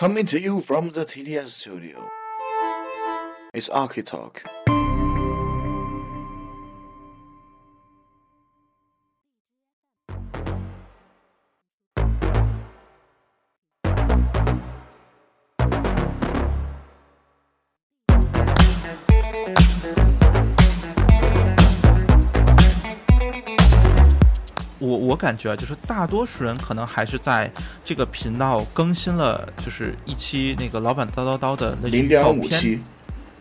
Coming to you from the TDS studio. It's Archi 我我感觉啊，就是大多数人可能还是在这个频道更新了，就是一期那个老板叨叨叨的那零点五期，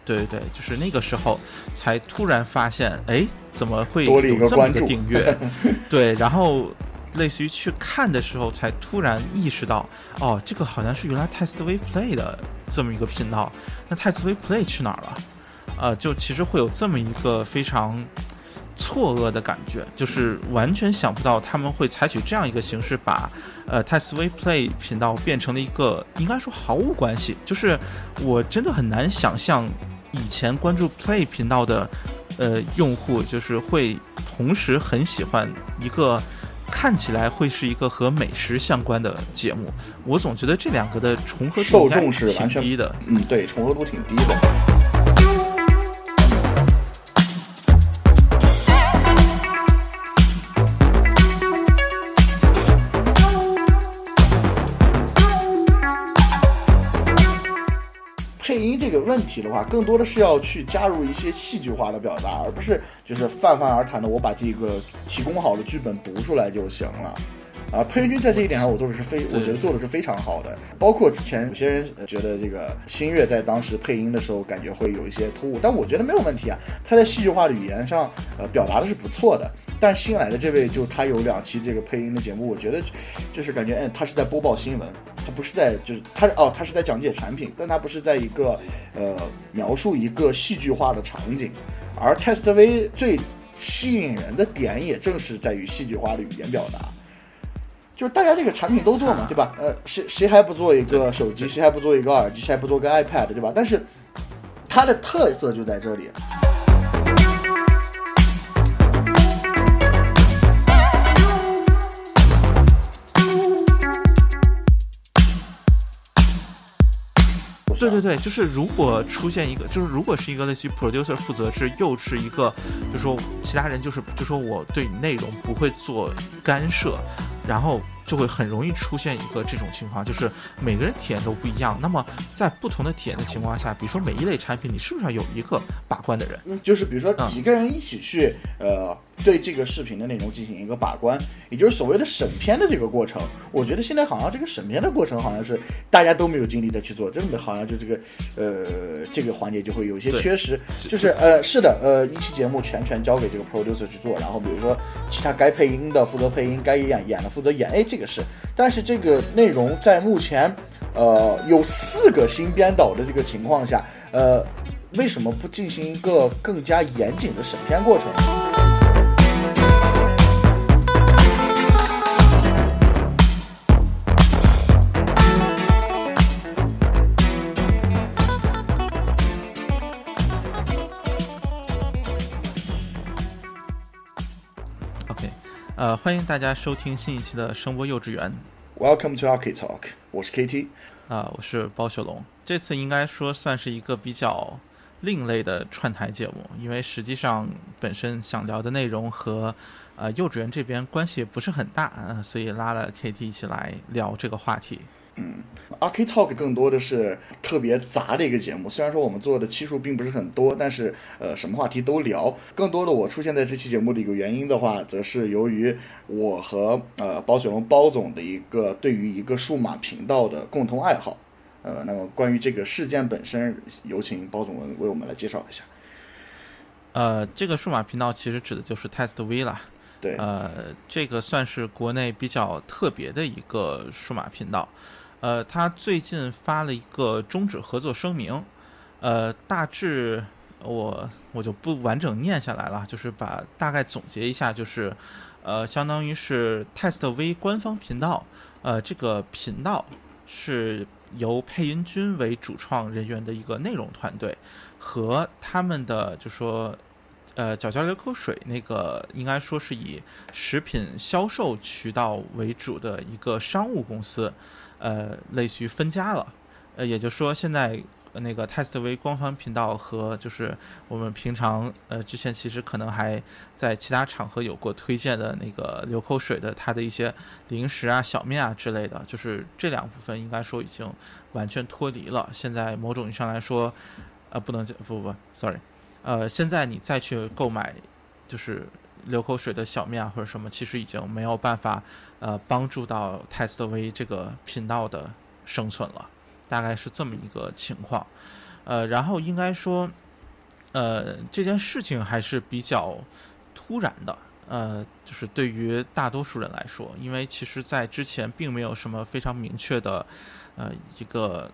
对对对，就是那个时候才突然发现，哎，怎么会有这么一个订阅？对，然后类似于去看的时候，才突然意识到，哦，这个好像是原来 Test V Play 的这么一个频道，那 Test V Play 去哪儿了？呃，就其实会有这么一个非常错愕的感觉，就是完全想不到他们会采取这样一个形式把，呃 Test V Play 频道变成了一个应该说毫无关系，就是我真的很难想象以前关注 Play 频道的呃用户，就是会同时很喜欢一个。看起来会是一个和美食相关的节目，我总觉得这两个的重合度挺低的。嗯，对，重合度挺低的。问题的话，更多的是要去加入一些戏剧化的表达，而不是就是泛泛而谈的我把这个提供好的剧本读出来就行了。啊，配音君在这一点上，我做的是非，我觉得做的是非常好的。包括之前有些人呃觉得这个新月在当时配音的时候，感觉会有一些突兀，但我觉得没有问题啊。他在戏剧化的语言上，呃，表达的是不错的。但新来的这位，就他有两期这个配音的节目，我觉得就是感觉，嗯，他是在播报新闻，他不是在就是他哦，他是在讲解产品，但他不是在一个呃描述一个戏剧化的场景。而 Test V 最吸引人的点，也正是在于戏剧化的语言表达。就是大家这个产品都做嘛，对吧？呃，谁谁还不做一个手机？谁还不做一个耳机？谁还不做个 iPad，对吧？但是它的特色就在这里。对对对，就是如果出现一个，就是如果是一个类似于 producer 负责制，又是一个，就说其他人就是就说我对你内容不会做干涉，然后就会很容易出现一个这种情况，就是每个人体验都不一样。那么在不同的体验的情况下，比如说每一类产品，你是不是要有一个把关的人？嗯，就是比如说几个人一起去，呃，对这个视频的内容进行一个把关，也就是所谓的审片的这个过程。我觉得现在好像这个审片的过程好像是大家都没有精力再去做，真的好像就这个，呃，这个环节就会有一些缺失。就是呃，是的，呃，一期节目全权交给这个 producer 去做，然后比如说其他该配音的负责配音，该演演的负责演，哎，这也是。但是这个内容在目前，呃，有四个新编导的这个情况下，呃，为什么不进行一个更加严谨的审片过程？呃，欢迎大家收听新一期的声波幼稚园 Welcome to Arcade Talk，我是 KT。啊、我是包雪龙。这次应该说算是一个比较另类的串台节目，因为实际上本身想聊的内容和呃幼稚园这边关系不是很大，呃、所以拉了 KT 一起来聊这个话题。Arcade Talk 更多的是特别杂的一个节目，虽然说我们做的期数并不是很多，但是呃，什么话题都聊。更多的我出现在这期节目的一个原因的话，则是由于我和呃包雪龙包总的一个对于一个数码频道的共同爱好。呃，那么关于这个事件本身，有请包总文为我们来介绍一下。呃，这个数码频道其实指的就是 Test V 啦。对，呃，这个算是国内比较特别的一个数码频道。呃，他最近发了一个终止合作声明，呃，大致我我就不完整念下来了，就是把大概总结一下，就是呃，相当于是 Test V 官方频道，呃，这个频道是由配音君为主创人员的一个内容团队和他们的就说。呃，角角流口水那个应该说是以食品销售渠道为主的一个商务公司，呃，类似于分家了。呃，也就是说现在。那个 TestV 官方频道和就是我们平常呃之前其实可能还在其他场合有过推荐的那个流口水的它的一些零食啊小面啊之类的，就是这两部分应该说已经完全脱离了。现在某种意义上来说，呃不能不不不，sorry，呃现在你再去购买就是流口水的小面啊或者什么，其实已经没有办法呃帮助到 TestV 这个频道的生存了。大概是这么一个情况，呃，然后应该说，呃，这件事情还是比较突然的，呃，就是对于大多数人来说，因为其实在之前并没有什么非常明确的，呃，一个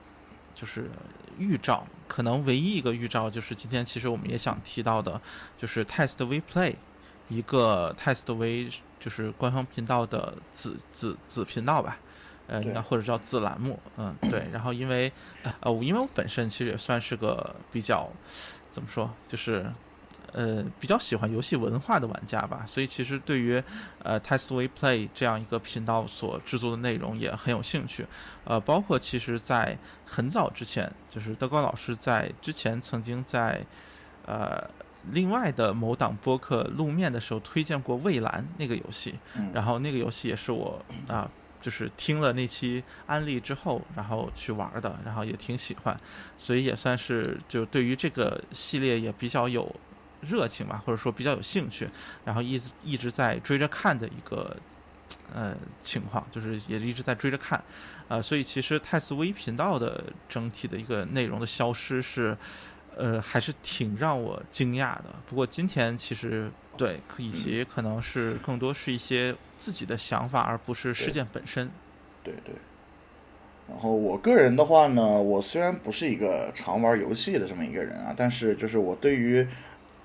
就是预兆，可能唯一一个预兆就是今天其实我们也想提到的，就是 Test V Play 一个 Test V 就是官方频道的子子子频道吧。呃，那或者叫子栏目，嗯，对。然后因为，呃，因为我本身其实也算是个比较，怎么说，就是，呃，比较喜欢游戏文化的玩家吧。所以其实对于，呃，Testway Play 这样一个频道所制作的内容也很有兴趣。呃，包括其实在很早之前，就是德高老师在之前曾经在，呃，另外的某档播客露面的时候推荐过《蔚蓝》那个游戏。然后那个游戏也是我 啊。就是听了那期安利之后，然后去玩的，然后也挺喜欢，所以也算是就对于这个系列也比较有热情吧，或者说比较有兴趣，然后一直一直在追着看的一个呃情况，就是也一直在追着看，呃，所以其实泰斯微频道的整体的一个内容的消失是呃还是挺让我惊讶的。不过今天其实。对，以及可能是更多是一些自己的想法，而不是事件本身。对对。然后我个人的话呢，我虽然不是一个常玩游戏的这么一个人啊，但是就是我对于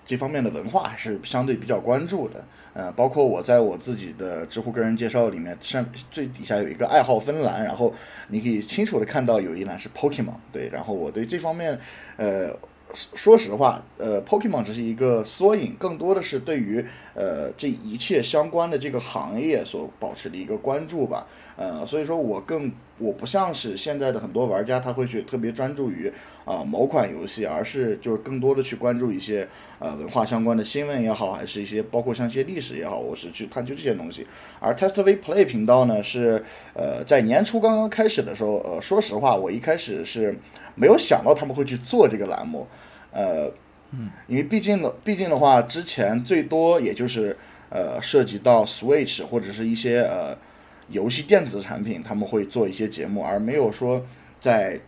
这方面的文化还是相对比较关注的。呃，包括我在我自己的知乎个人介绍里面，上最底下有一个爱好芬兰，然后你可以清楚的看到有一栏是 Pokemon。对，然后我对这方面，呃。说实话，呃，Pokemon 只是一个缩影，更多的是对于呃这一切相关的这个行业所保持的一个关注吧。呃，所以说我更我不像是现在的很多玩家，他会去特别专注于啊某款游戏，而是就是更多的去关注一些呃文化相关的新闻也好，还是一些包括像一些历史也好，我是去探究这些东西。而 TestV Play 频道呢，是呃在年初刚刚开始的时候，呃，说实话，我一开始是。没有想到他们会去做这个栏目，呃，嗯，因为毕竟的，毕竟的话，之前最多也就是呃涉及到 Switch 或者是一些呃游戏电子产品，他们会做一些节目，而没有说在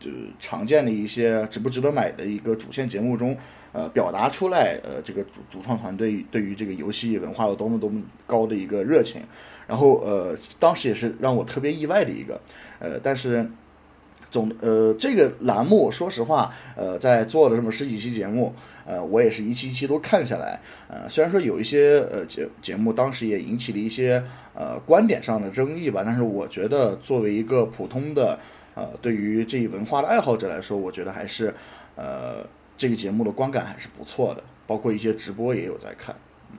呃常见的一些值不值得买的一个主线节目中，呃表达出来，呃这个主主创团队对于这个游戏文化有多么多么高的一个热情，然后呃当时也是让我特别意外的一个，呃但是。总呃，这个栏目说实话，呃，在做了这么十几期节目，呃，我也是一期一期都看下来，呃，虽然说有一些呃节节目当时也引起了一些呃观点上的争议吧，但是我觉得作为一个普通的呃对于这一文化的爱好者来说，我觉得还是呃这个节目的观感还是不错的，包括一些直播也有在看，嗯，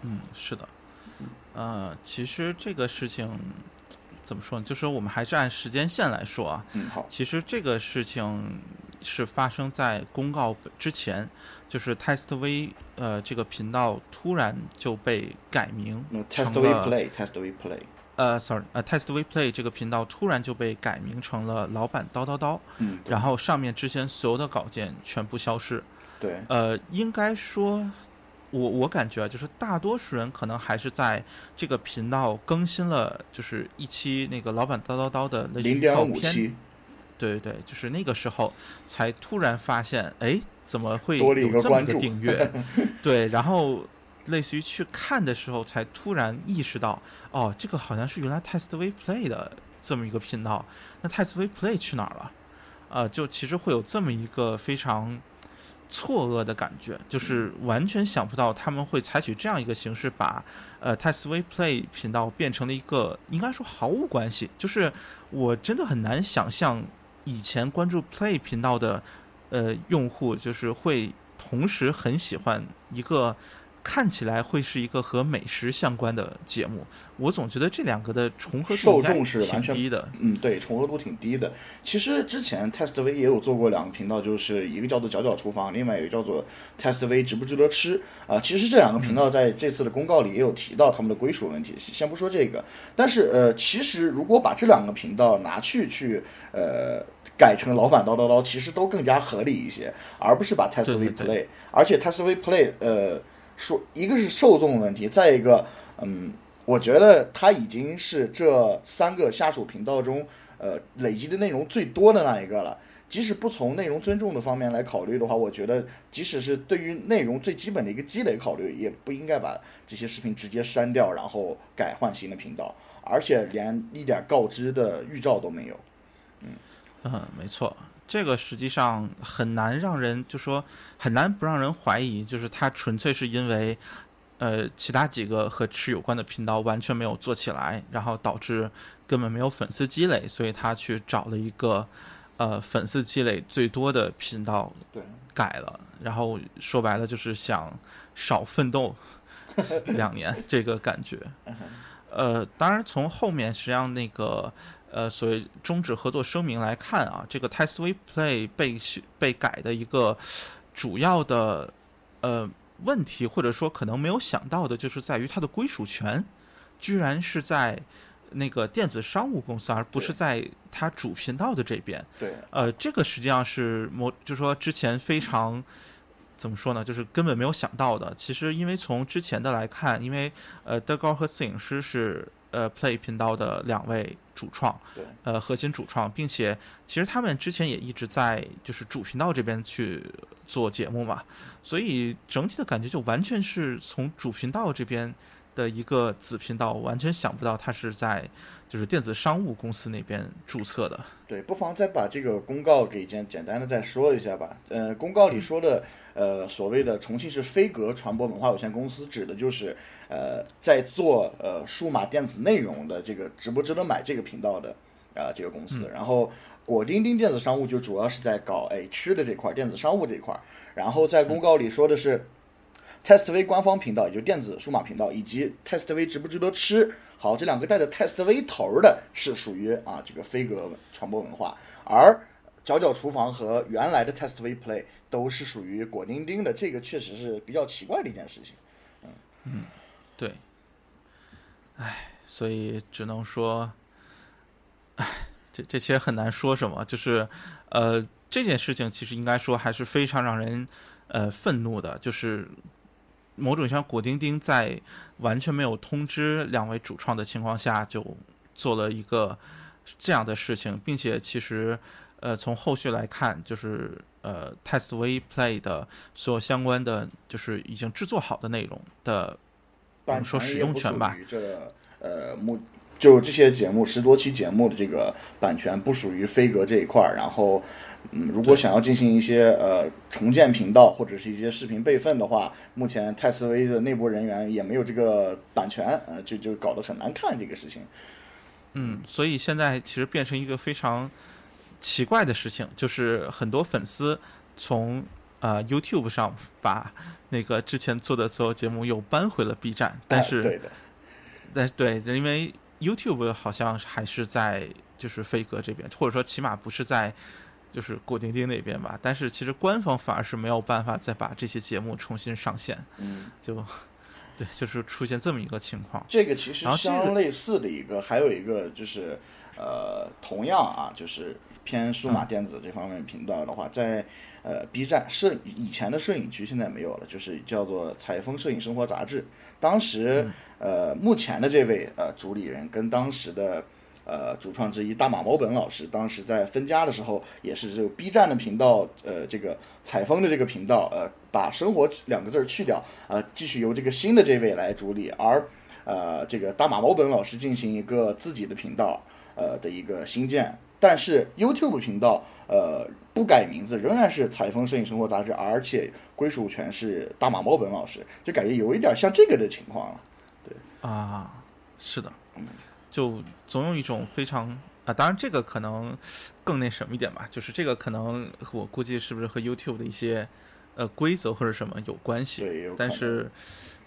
嗯，是的，呃，其实这个事情。怎么说呢？就是我们还是按时间线来说啊。嗯，好。其实这个事情是发生在公告之前，就是 Test V 呃这个频道突然就被改名，Test V Play，Test V Play。呃，sorry，呃，Test V Play 这个频道突然就被改名成了老板叨叨叨。嗯。然后上面之前所有的稿件全部消失。对。呃，应该说。我我感觉啊，就是大多数人可能还是在这个频道更新了，就是一期那个老板叨叨叨的那预告片，对对对，就是那个时候才突然发现，哎，怎么会有这么个订阅？对，然后类似于去看的时候，才突然意识到，哦，这个好像是原来 Test V Play 的这么一个频道，那 Test V Play 去哪儿了？呃，就其实会有这么一个非常。错愕的感觉，就是完全想不到他们会采取这样一个形式，把呃 TestV Play 频道变成了一个应该说毫无关系。就是我真的很难想象以前关注 Play 频道的呃用户，就是会同时很喜欢一个看起来会是一个和美食相关的节目，我总觉得这两个的重合度受众是完全挺低的。嗯，对，重合度挺低的。其实之前 Test V 也有做过两个频道，就是一个叫做“角角厨房”，另外一个叫做 Test V 值不值得吃啊、其实这两个频道在这次的公告里也有提到他们的归属问题，先不说这个。但是呃，其实如果把这两个频道拿去去呃改成老板叨叨叨，其实都更加合理一些，而不是把 Test V Play，而且 Test V Play 呃说一个是受众问题，再一个嗯，我觉得它已经是这三个下属频道中呃累积的内容最多的那一个了。即使不从内容尊重的方面来考虑的话，我觉得即使是对于内容最基本的一个积累考虑，也不应该把这些视频直接删掉，然后改换新的频道，而且连一点告知的预兆都没有。嗯，没错，这个实际上很难让人就说很难不让人怀疑，就是它纯粹是因为呃其他几个和吃有关的频道完全没有做起来，然后导致根本没有粉丝积累，所以他去找了一个呃粉丝积累最多的频道对，改了，然后说白了就是想少奋斗 两年这个感觉。呃，当然从后面实际上那个呃所谓终止合作声明来看啊，这个 Test We Play 被被改的一个主要的呃问题，或者说可能没有想到的，就是在于它的归属权居然是在那个电子商务公司，而不是在它主频道的这边。对，呃，这个实际上是某，就说之前非常怎么说呢，就是根本没有想到的。其实因为从之前的来看，因为呃，德高和摄影师是呃 Play 频道的两位主创，对，呃，核心主创，并且其实他们之前也一直在就是主频道这边去做节目嘛，所以整体的感觉就完全是从主频道这边的一个子频道，完全想不到他是在就是电子商务公司那边注册的。对，不妨再把这个公告给简简单的再说一下吧。呃，公告里说的，呃，所谓的重庆市飞格传播文化有限公司，指的就是呃，在做呃数码电子内容的这个值不值得买这个频道的啊、这个公司。然后果丁丁电子商务就主要是在搞哎吃的这块儿，电子商务这一块儿。然后在公告里说的是。Test V 官方频道，也就是电子数码频道，以及 Test V 值不值得吃？好，这两个带着 Test V 头儿的是属于啊这个飞格传播文化，而角角厨房和原来的 Test V Play 都是属于果丁丁的，这个确实是比较奇怪的一件事情。嗯嗯对，唉，所以只能说，唉，这这其实很难说什么。就是，呃，这件事情其实应该说还是非常让人呃愤怒的，就是某种意义上，果丁丁在完全没有通知两位主创的情况下，就做了一个这样的事情，并且其实。呃，从后续来看，就是呃，Test We Play 的所有相关的，就是已经制作好的内容的我版们说使用权吧于这呃目就这些节目十多期节目的这个版权不属于飞格这一块儿，然后嗯，如果想要进行一些呃重建频道或者是一些视频备份的话，目前泰斯威的内部人员也没有这个版权，呃，就就搞得很难看这个事情。嗯，所以现在其实变成一个非常奇怪的事情，就是很多粉丝从呃 YouTube 上把那个之前做的所有节目又搬回了 B 站，但哎是、对的，但对，因为 YouTube 好像还是在就是飞哥这边，或者说起码不是在就是果丁丁那边吧，但是其实官方反而是没有办法再把这些节目重新上线，嗯。就对，就是出现这么一个情况。这个其实相类似的一个，还有一个就是，呃，同样啊，就是偏数嗯码电子这方面频道的话，在呃 B 站摄以前的摄影区现在没有了，就是叫做采风摄影生活杂志。当时呃，目前的这位呃主理人跟当时的。呃，主创之一大马毛本老师，当时在分家的时候，也是这个 B 站的频道，呃，这个采风的这个频道，呃，把“生活”两个字去掉，呃，继续由这个新的这位来主理，而呃，这个大马毛本老师进行一个自己的频道，呃的一个新建，但是 YouTube 频道，呃，不改名字，仍然是采风摄影生活杂志，而且归属权是大马猫本老师，就感觉有一点像这个的情况了。对啊，是的，就总有一种非常啊，当然这个可能更那什么一点吧，就是这个可能我估计是不是和 YouTube 的一些呃规则或者什么有关系。但是，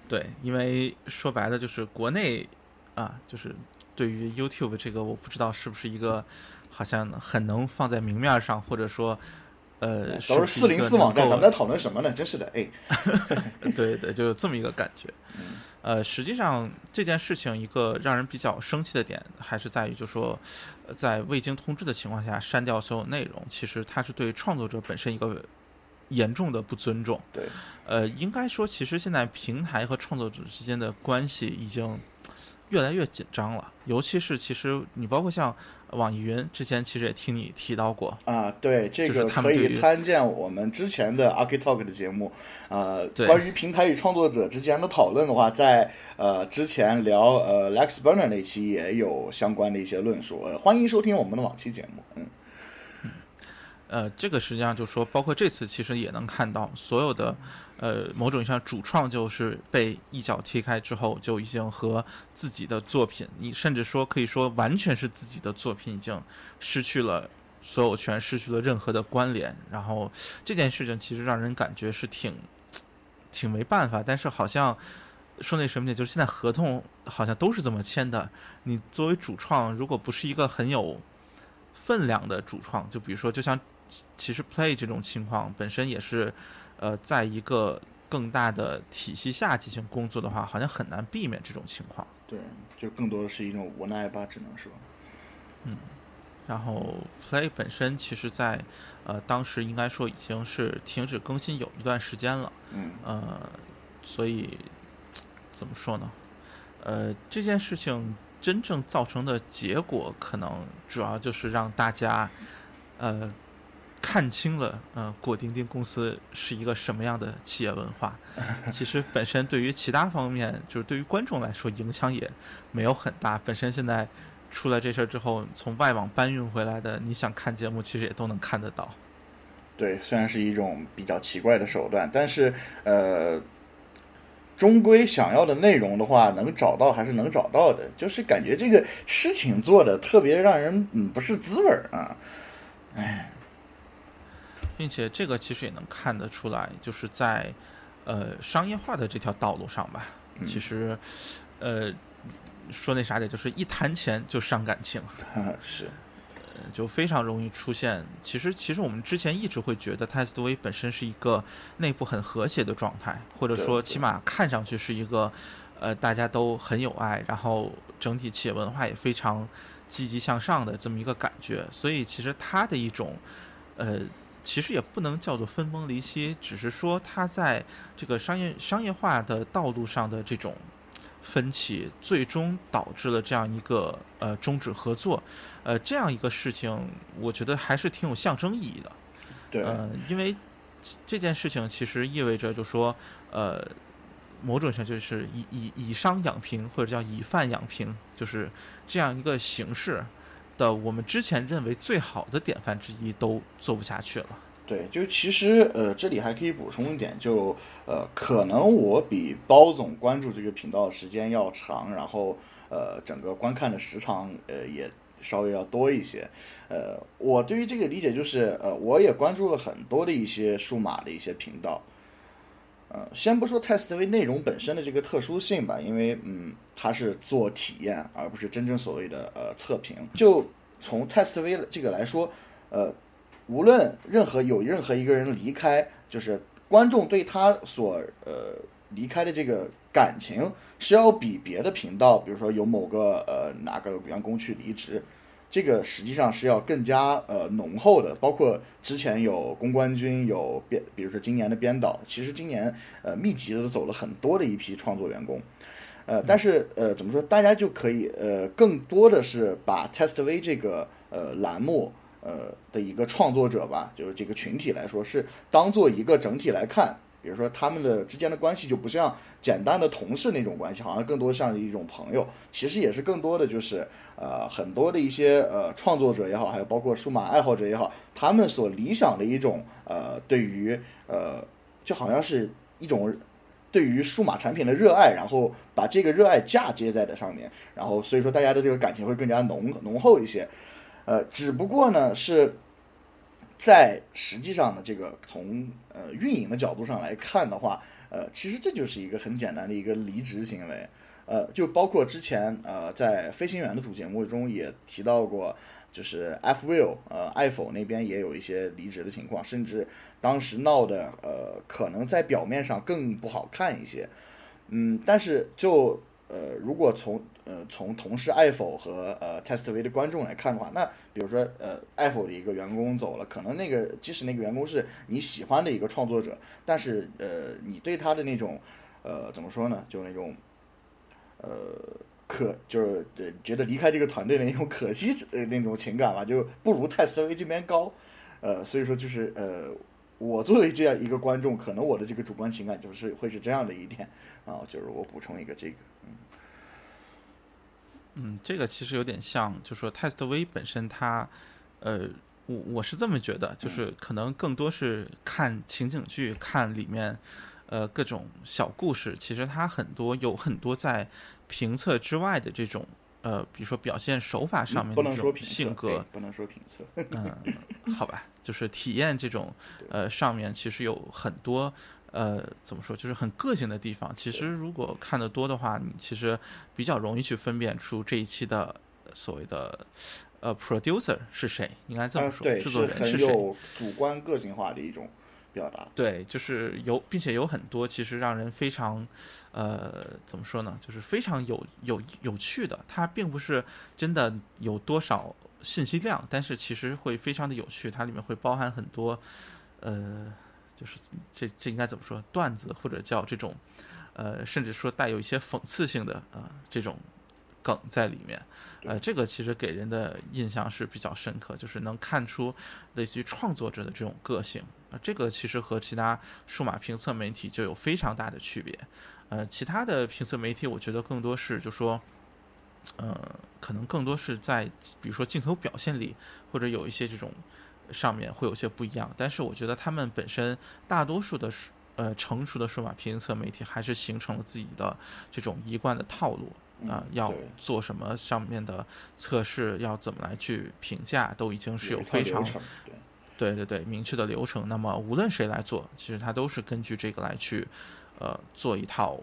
对，因为说白了就是国内啊，就是对于 YouTube 这个，我不知道是不是一个好像很能放在明面上，或者说呃，都是四零四网站，咱们在在讨论什么呢？真是的，哎，对对，就有这么一个感觉。嗯呃，实际上这件事情一个让人比较生气的点，还是在于，就说呃在未经通知的情况下删掉所有内容，其实它是对创作者本身一个严重的不尊重。对，呃，应该说，其实现在平台和创作者之间的关系已经越来越紧张了，尤其是其实你包括像网易云之前，其实也听你提到过，啊，对，这个可以参见我们之前的 Archi Talk 的节目。呃，关于平台与创作者之间的讨论的话，在呃之前聊呃 Lex Burner 那期也有相关的一些论述，呃，欢迎收听我们的往期节目。嗯，呃，这个实际上就说，包括这次其实也能看到，所有的呃某种意义上主创就是被一脚踢开之后，就已经和自己的作品，你甚至说可以说完全是自己的作品已经失去了所有权，失去了任何的关联。然后这件事情其实让人感觉是挺挺没办法，但是好像说那什么点，就是现在合同好像都是这么签的。你作为主创，如果不是一个很有分量的主创，就比如说，就像其实 Play 这种情况本身也是，呃，在一个更大的体系下进行工作的话，好像很难避免这种情况。对，就更多的是一种无奈吧，只能说。嗯然后 Play 本身其实在呃当时应该说已经是停止更新有一段时间了，嗯，呃，所以怎么说呢？呃，这件事情真正造成的结果，可能主要就是让大家呃看清了呃果丁丁公司是一个什么样的企业文化。其实本身对于其他方面，就是对于观众来说影响也没有很大。本身现在出了这事儿之后，从外网搬运回来的，你想看节目，其实也都能看得到。对，虽然是一种比较奇怪的手段，但是呃，终归想要的内容的话，能找到还是能找到的。就是感觉这个事情做的特别让人嗯不是滋味儿啊。哎，并且这个其实也能看得出来，就是在呃商业化的这条道路上吧，嗯其实呃说那啥点，就是一谈钱就伤感情，是，呃就非常容易出现。其实其实我们之前一直会觉得 Test 威本身是一个内部很和谐的状态，或者说起码看上去是一个呃大家都很有爱，然后整体企业文化也非常积极向上的这么一个感觉。所以其实它的一种呃。其实也不能叫做分崩离析，只是说它在这个商业商业化的道路上的这种分歧，最终导致了这样一个呃终止合作，呃这样一个事情，我觉得还是挺有象征意义的。对，呃，因为这件事情其实意味着，就说呃某种上就是以以以商养平，或者叫以贩养平，就是这样一个形式的，我们之前认为最好的典范之一都做不下去了。对，就其实呃，这里还可以补充一点，就呃，可能我比包总关注这个频道的时间要长，然后呃，整个观看的时长呃也稍微要多一些。呃，我对于这个理解就是，呃，我也关注了很多的一些数码的一些频道。呃，先不说 TestV 内容本身的这个特殊性吧，因为嗯，它是做体验，而不是真正所谓的呃测评。就从 TestV 这个来说，呃，无论任何有任何一个人离开，就是观众对他所呃离开的这个感情是要比别的频道，比如说有某个呃哪个员工去离职，这个实际上是要更加呃浓厚的。包括之前有公关军，有编，比如说今年的编导，其实今年呃密集的走了很多的一批创作员工。呃，但是呃，怎么说？大家就可以呃，更多的是把 Test V 这个呃栏目呃的一个创作者吧，就是这个群体来说，是当做一个整体来看。比如说他们的之间的关系就不像简单的同事那种关系，好像更多像一种朋友。其实也是更多的就是呃很多的一些呃创作者也好，还有包括数码爱好者也好，他们所理想的一种呃对于呃就好像是一种对于数码产品的热爱，然后把这个热爱嫁接在这上面，然后所以说大家的这个感情会更加浓浓厚一些。呃，只不过呢是在实际上呢，这个从呃运营的角度上来看的话，呃，其实这就是一个很简单的一个离职行为。呃，就包括之前呃在飞行员的主节目中也提到过，就是 F will 呃爱否那边也有一些离职的情况，甚至当时闹的呃可能在表面上更不好看一些。嗯，但是就呃如果从呃从同事爱否和呃 testv 的观众来看的话，那比如说呃爱否的一个员工走了，可能那个即使那个员工是你喜欢的一个创作者，但是呃你对他的那种呃怎么说呢，就那种。呃，可就是呃觉得离开这个团队的那种可惜呃那种情感吧，就不如 testv 这边高，呃，所以说就是呃，我作为这样一个观众，可能我的这个主观情感就是会是这样的一点。啊，就是我补充一个这个，嗯，嗯，这个其实有点像，就说泰斯特威本身它，呃，我我是这么觉得，就是可能更多是看情景剧，看里面。呃，各种小故事，其实它很多有很多在评测之外的这种呃，比如说表现手法上面的这种性格，不能说评测，嗯，好吧，就是体验这种 呃上面其实有很多呃怎么说，就是很个性的地方。其实如果看得多的话，你其实比较容易去分辨出这一期的所谓的呃 producer 是谁，应该这么说，制作人是谁，主观个性化的一种。表达对，就是有，并且有很多其实让人非常，呃，怎么说呢？就是非常有有有趣的。它并不是真的有多少信息量，但是其实会非常的有趣。它里面会包含很多，呃，就是这这应该怎么说？段子或者叫这种，呃，甚至说带有一些讽刺性的啊这种梗在里面。呃，这个其实给人的印象是比较深刻，就是能看出类似于创作者的这种个性。啊这个其实和其他数码评测媒体就有非常大的区别，呃，其他的评测媒体我觉得更多是就说，呃，可能更多是在比如说镜头表现里或者有一些这种上面会有些不一样，但是我觉得他们本身大多数的呃成熟的数码评测媒体还是形成了自己的这种一贯的套路啊，要做什么上面的测试，要怎么来去评价，都已经是有非常。对对对，明确的流程。那么无论谁来做，其实他都是根据这个来去，呃，做一套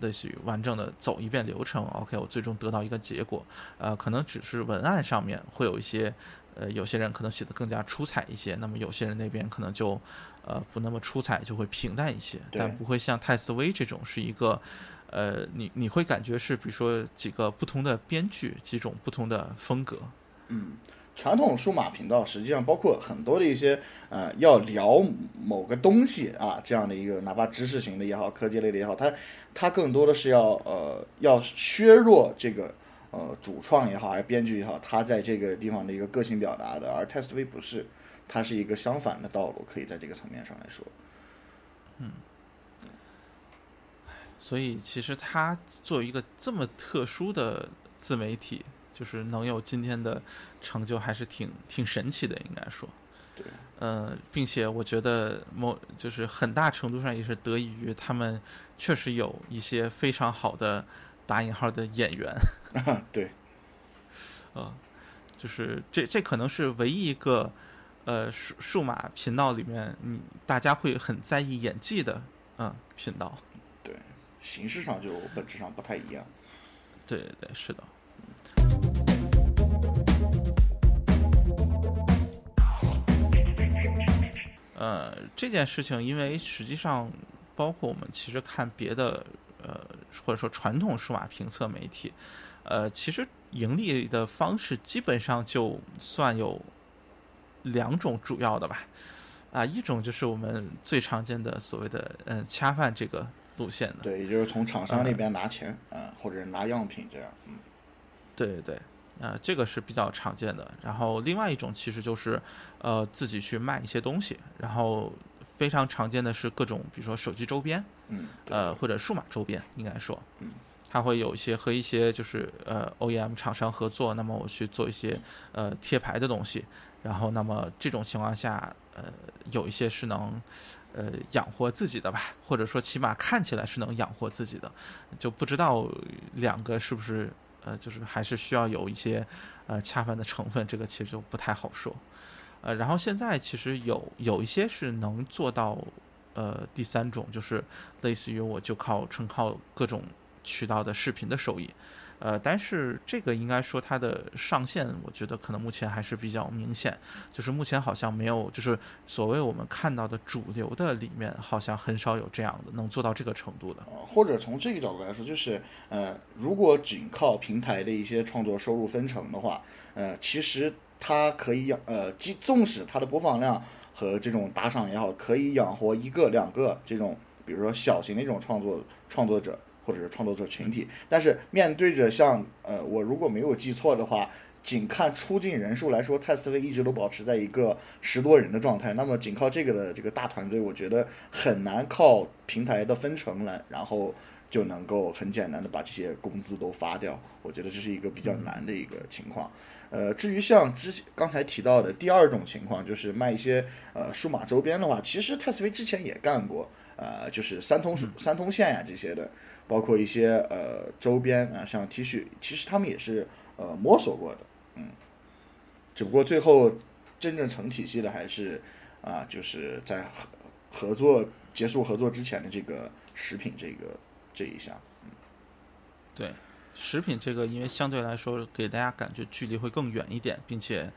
类似于完整的走一遍流程。OK，我最终得到一个结果。呃，可能只是文案上面会有一些，呃，有些人可能写的更加出彩一些，那么有些人那边可能就，呃，不那么出彩，就会平淡一些。但不会像泰斯威这种是一个，呃，你你会感觉是比如说几个不同的编剧，几种不同的风格。嗯。传统数码频道实际上包括很多的一些呃要聊某个东西啊这样的一个哪怕知识型的也好科技类的也好，它它更多的是要呃要削弱这个呃主创也好还是编剧也好，他在这个地方的一个个性表达的，而 TestV 不是，它是一个相反的道路，可以在这个层面上来说，嗯，所以其实他作为一个这么特殊的自媒体。就是能有今天的成就，还是挺挺神奇的，应该说。对。呃，并且我觉得某就是很大程度上也是得益于他们确实有一些非常好的打引号的演员。对。呃，就是这这可能是唯一一个呃数数码频道里面你大家会很在意演技的嗯频道。对，形式上就本质上不太一样。对对对，是的。呃，这件事情，因为实际上，包括我们其实看别的，呃，或者说传统数码评测媒体，呃，其实盈利的方式基本上就算有两种主要的吧，啊，一种就是我们最常见的所谓的，呃，恰饭这个路线的，对，也就是从厂商那边拿钱，啊，或者拿样品这样，嗯，对对对。呃，这个是比较常见的。然后另外一种其实就是，呃，自己去卖一些东西。然后非常常见的是各种，比如说手机周边，嗯，呃，或者数码周边，应该说，嗯，它会有一些和一些就是呃 OEM 厂商合作，那么我去做一些呃贴牌的东西。然后那么这种情况下，呃，有一些是能呃养活自己的吧，或者说起码看起来是能养活自己的，就不知道两个是不是。呃，就是还是需要有一些呃恰饭的成分，这个其实就不太好说。呃，然后现在其实有有一些是能做到，呃，第三种就是类似于我就靠纯靠各种渠道的视频的收益。呃，但是这个应该说它的上限，我觉得可能目前还是比较明显，就是目前好像没有，就是所谓我们看到的主流的里面，好像很少有这样的能做到这个程度的。或者从这个角度来说，就是呃，如果仅靠平台的一些创作收入分成的话，呃，其实它可以养呃，即纵使它的播放量和这种打赏也好，可以养活一个两个这种，比如说小型的这种创作创作者。或者是创作者群体，但是面对着像呃，我如果没有记错的话，仅看出镜人数来说 test 一直都保持在一个十多人的状态。那么仅靠这个的这个大团队，我觉得很难靠平台的分成来，然后就能够很简单的把这些工资都发掉。我觉得这是一个比较难的一个情况。呃，至于像之前刚才提到的第二种情况，就是卖一些呃数码周边的话，其实 Testway 之前也干过，呃，就是三通三通线呀这些的。包括一些呃周边啊，像 T 恤，其实他们也是呃摸索过的，嗯，只不过最后真正成体系的还是啊，就是在合合作结束合作之前的这个食品这个这一项，嗯，对，食品这个因为相对来说给大家感觉距离会更远一点，并且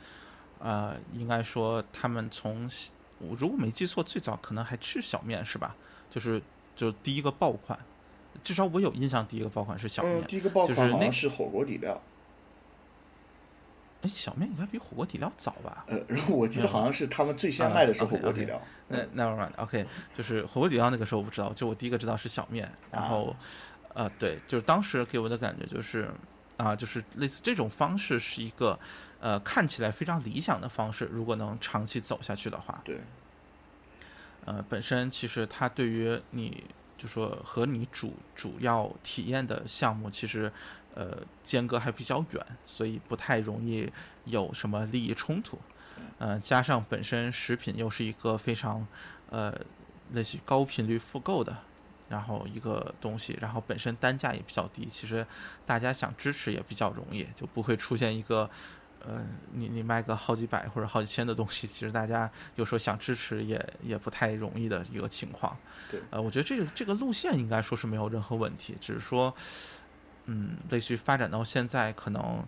呃，应该说他们从如果没记错，最早可能还吃小面是吧？就是就第一个爆款。至少我有印象，第一个爆款是小面，第一个爆款好像是火锅底料。哎，小面应该比火锅底料早吧？呃，然后我记得好像是他们最先卖的是火锅底料。那那 e e r mind，OK，就是火锅底料那个时候我不知道，就我第一个知道是小面。然后，呃，对，就是当时给我的感觉就是啊，就是类似这种方式是一个呃看起来非常理想的方式，如果能长期走下去的话。对。呃，本身其实它对于你。就说和你主主要体验的项目其实，呃，间隔还比较远，所以不太容易有什么利益冲突。呃，加上本身食品又是一个非常呃类似于高频率复购的，然后一个东西，然后本身单价也比较低，其实大家想支持也比较容易，就不会出现一个。呃，你你卖个好几百或者好几千的东西，其实大家有时候想支持也也不太容易的一个情况。对，呃，我觉得这个这个路线应该说是没有任何问题，只是说，嗯，类似于发展到现在，可能，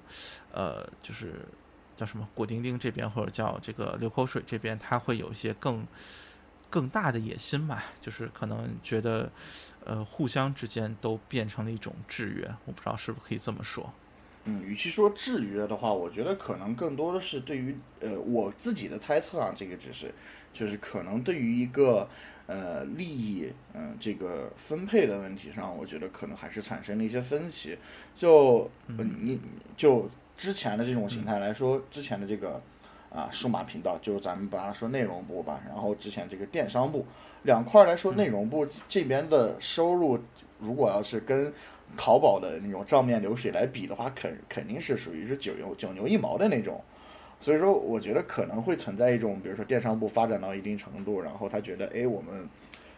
呃，就是叫什么果丁丁这边或者叫这个流口水这边，它会有一些更更大的野心吧，就是可能觉得，呃，互相之间都变成了一种制约，我不知道是不是可以这么说。嗯，与其说制约的话，我觉得可能更多的是对于呃我自己的猜测啊，这个只是就是可能对于一个呃利益嗯这个分配的问题上，我觉得可能还是产生了一些分歧。就你就之前的这种形态来说，之前的这个啊数码频道，就是咱们把它说内容部吧，然后之前这个电商部两块来说，内容部这边的收入，如果要是跟淘宝的那种账面流水来比的话，肯肯定是属于是九牛九牛一毛的那种，所以说我觉得可能会存在一种，比如说电商部发展到一定程度，然后他觉得，哎，我们，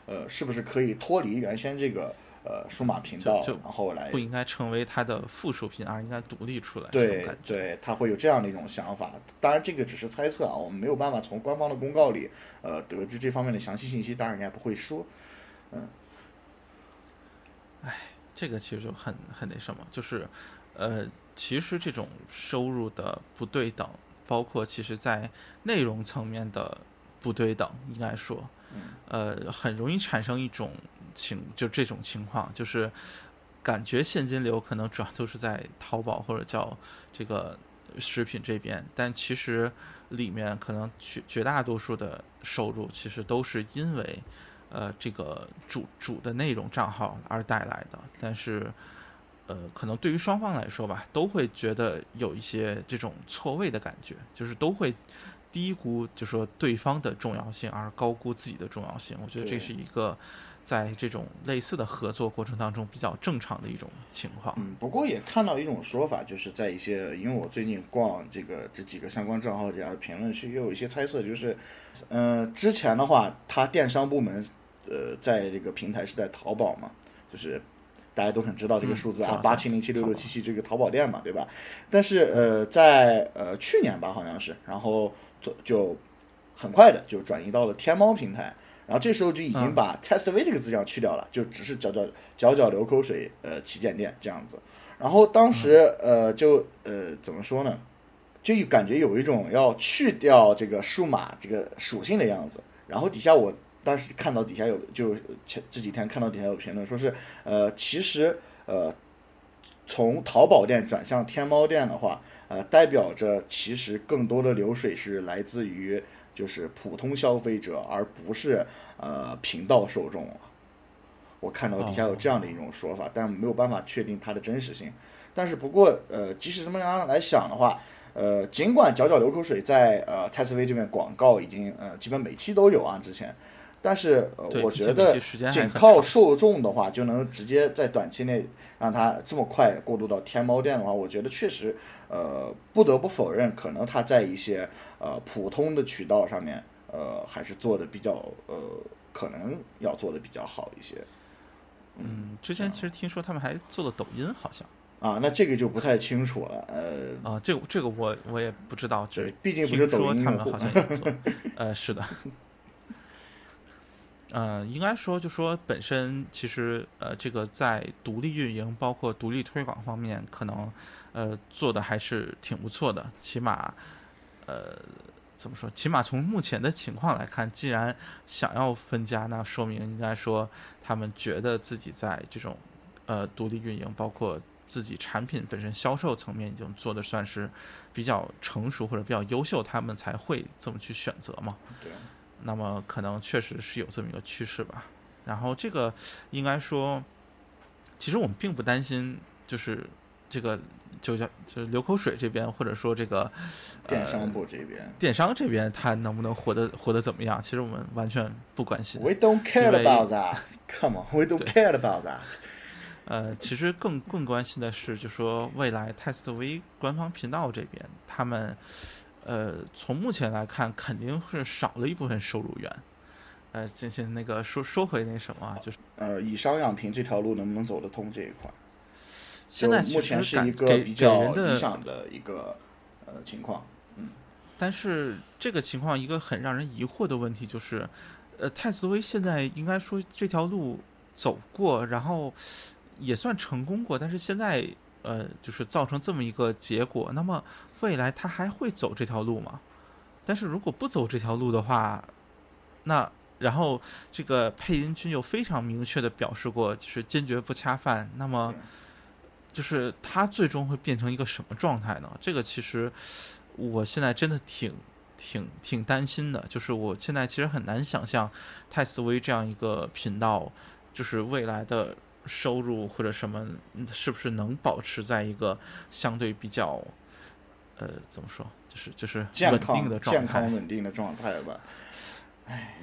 呃，是不是可以脱离原先这个呃数码频道，然后来不应该成为它的附属品，而应该独立出来。对对，他会有这样的一种想法。当然这个只是猜测啊，我们没有办法从官方的公告里呃得知这方面的详细信息，当然人家不会说，嗯，哎。这个其实就很很那什么，就是，呃，其实这种收入的不对等，包括其实在内容层面的不对等，应该说，呃，很容易产生一种情，就这种情况，就是感觉现金流可能主要都是在淘宝或者叫这个食品这边，但其实里面可能绝绝大多数的收入其实都是因为。呃，这个主主的内容账号而带来的，但是，呃，可能对于双方来说吧，都会觉得有一些这种错位的感觉，就是都会低估，就说对方的重要性而高估自己的重要性。我觉得这是一个。在这种类似的合作过程当中，比较正常的一种情况。嗯，不过也看到一种说法，就是在一些，因为我最近逛这个这几个相关账号底下的评论区，也有一些猜测，就是，呃，之前的话，他电商部门，呃，在这个平台是在淘宝嘛，就是大家都很知道这个数字啊，八七零七六六七七这个淘宝店嘛，对吧？但是呃，在呃去年吧，好像是，然后就很快的就转移到了天猫平台，然后这时候就已经嗯把 test V 这个字样去掉了，就只是角角角角流口水呃旗舰店这样子。然后当时呃就呃怎么说呢，就感觉有一种要去掉这个数码这个属性的样子。然后底下我当时看到底下有就前这几天看到底下有评论说是呃其实呃从淘宝店转向天猫店的话，呃代表着其实更多的流水是来自于就是普通消费者，而不是呃频道受众了。我看到底下有这样的一种说法，但没有办法确定它的真实性。但是不过呃，即使这么样来想的话，呃，尽管角角流口水在呃泰斯威这边广告已经呃基本每期都有啊之前，但是呃我觉得仅靠受众的话，就能直接在短期内让它这么快过渡到天猫店的话，我觉得确实呃不得不否认，可能他在一些呃普通的渠道上面呃还是做的比较呃可能要做的比较好一些。嗯，之前其实听说他们还做了抖音，好像啊，那这个就不太清楚了。呃，啊，这个这个我我也不知道，只，毕竟不是说他们好。像也做，呃，是的。呃，应该说，就说本身其实呃，这个在独立运营，包括独立推广方面，可能呃做的还是挺不错的。起码呃怎么说？起码从目前的情况来看，既然想要分家，那说明应该说他们觉得自己在这种呃独立运营，包括自己产品本身销售层面已经做的算是比较成熟或者比较优秀，他们才会这么去选择嘛。对，那么可能确实是有这么一个趋势吧。然后这个应该说，其实我们并不担心，就是这个就叫就是流口水这边，或者说这个电商呃部这边、电商这边他能不能活得活得怎么样，其实我们完全不关心。w e don't care about that. Come on, we don't care about that. 呃，其实更更关心的是，就说未来 Test V 官方频道这边，他们呃从目前来看，肯定是少了一部分收入源。呃，进行那个说说回那什么啊，就是呃，以商养平这条路能不能走得通这一块，现在目前是一个比较人的理想的一个呃情况。嗯但是这个情况一个很让人疑惑的问题就是，呃，泰斯威现在应该说这条路走过，然后也算成功过，但是现在呃，就是造成这么一个结果，那么未来他还会走这条路吗？但是如果不走这条路的话，那然后这个配音君又非常明确的表示过，就是坚决不恰饭，那么就是他最终会变成一个什么状态呢？这个其实我现在真的挺挺挺担心的，就是我现在其实很难想象泰斯威这样一个频道，就是未来的收入或者什么，嗯是不是能保持在一个相对比较，呃，怎么说，就是就是健稳定康、健的状态康。稳定的状态吧。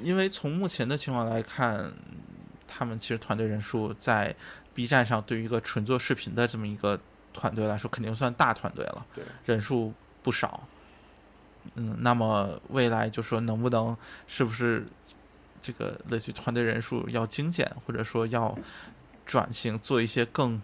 因为从目前的情况来看，他们其实团队人数在 B 站上对于一个纯做视频的这么一个团队来说，肯定算大团队了，人数不少。嗯，那么未来就说能不能是不是这个类似于团队人数要精简，或者说要转型做一些更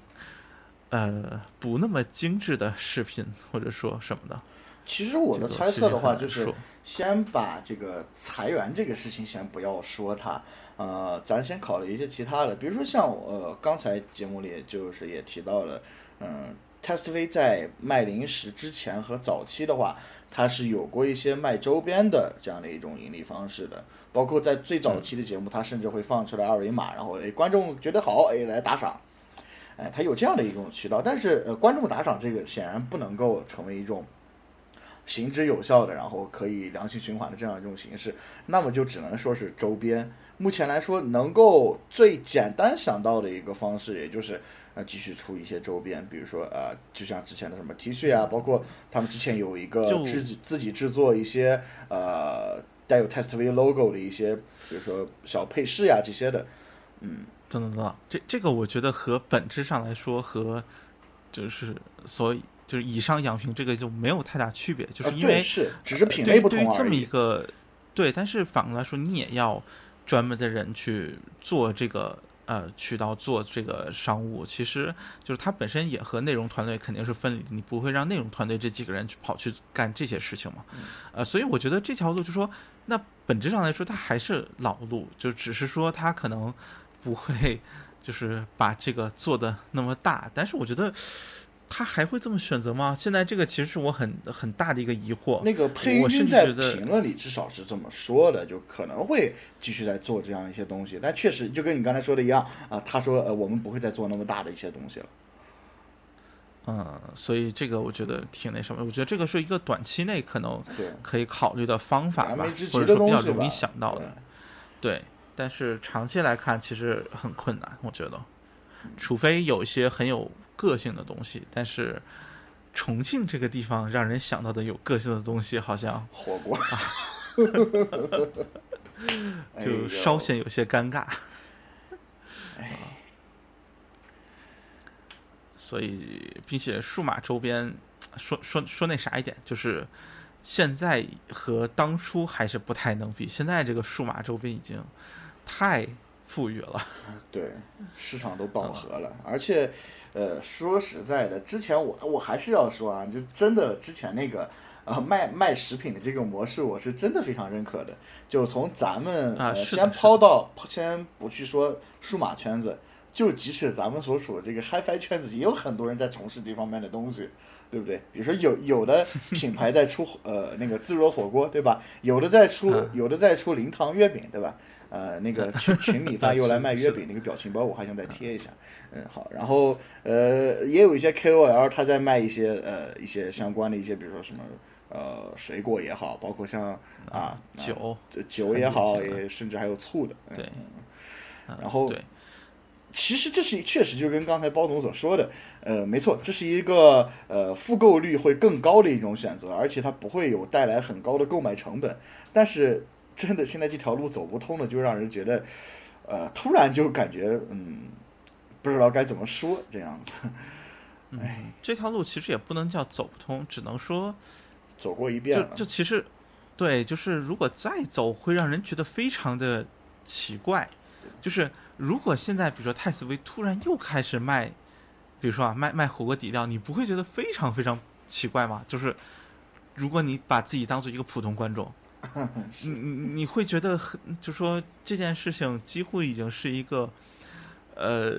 呃不那么精致的视频，或者说什么的。其实我的猜测的话，就是先把这个裁员这个事情先不要说它，呃，咱先考虑一些其他的，比如说像呃刚才节目里就是也提到了，嗯，Test V 在卖零食之前和早期的话，它是有过一些卖周边的这样的一种盈利方式的，包括在最早期的节目，它甚至会放出来二维码，然后哎观众觉得好，哎来打赏。哎，它有这样的一种渠道，但是呃，观众打赏这个显然不能够成为一种行之有效的，然后可以良性循环的这样一种形式，那么就只能说是周边。目前来说，能够最简单想到的一个方式，也就是呃继续出一些周边，比如说呃，就像之前的什么 T 恤啊，包括他们之前有一个就自己自己制作一些呃带有 Test V logo 的一些，比如说小配饰呀、这些的，嗯，等等等等，这这个我觉得和本质上来说和就是所以就是以上养平这个就没有太大区别，就是啊因为、对是只是品类不同而对于这么一已。个对，但是反过来说，你也要专门的人去做这个呃渠道做这个商务，其实就是它本身也和内容团队肯定是分离的，你不会让内容团队这几个人去跑去干这些事情嘛？呃，所以我觉得这条路就说，那本质上来说它还是老路，就只是说它可能不会 就是把这个做的那么大，但是我觉得。他还会这么选择吗？现在这个其实是我很很大的一个疑惑。那个配音在评论里至少是这么说的，就可能会继续在做这样一些东西。但确实就跟你刚才说的一样啊，他说呃，我们不会再做那么大的一些东西了。嗯，所以这个我觉得挺那什么，我觉得这个是一个短期内可能可以考虑的方法吧，或者说比较容易想到的。对，但是长期来看其实很困难，我觉得，除非有一些很有。个性的东西，但是重庆这个地方让人想到的有个性的东西，好像火锅，就稍显有些尴尬。所以，并且数码周边，说说说那啥一点，就是现在和当初还是不太能比。现在这个数码周边已经太富裕了，对，市场都饱和了，而且。呃，说实在的，之前我我还是要说啊，就真的之前那个呃卖卖食品的这个模式，我是真的非常认可的。就从咱们呃先抛到先不去说数码圈子，就即使咱们所处的这个 HiFi 圈子，也有很多人在从事这方面的东西，对不对？比如说有有的 品牌在出呃那个自热火锅，对吧？有的在出有的在出零糖月饼，对吧？呃，那个 群群里发又来卖月饼，那个表情包我还想再贴一下。嗯，好，然后呃，也有一些 KOL 他在卖一些呃一些相关的一些，比如说什么呃水果也好，包括像啊酒酒也好，也甚至还有醋的。对，然后其实这是确实就跟刚才包总所说的，呃，没错，这是一个呃复购率会更高的一种选择，而且它不会有带来很高的购买成本，但是。真的，现在这条路走不通了，就让人觉得，呃，突然就感觉，嗯，不知道该怎么说这样子。哎，这条路其实也不能叫走不通，只能说走过一遍了。就就其实，对，就是如果再走，会让人觉得非常的奇怪。就是如果现在，比如说泰斯威突然又开始卖，比如说啊，卖卖火锅底料，你不会觉得非常非常奇怪吗？就是如果你把自己当做一个普通观众。你你你会觉得很，就说这件事情几乎已经是一个，呃，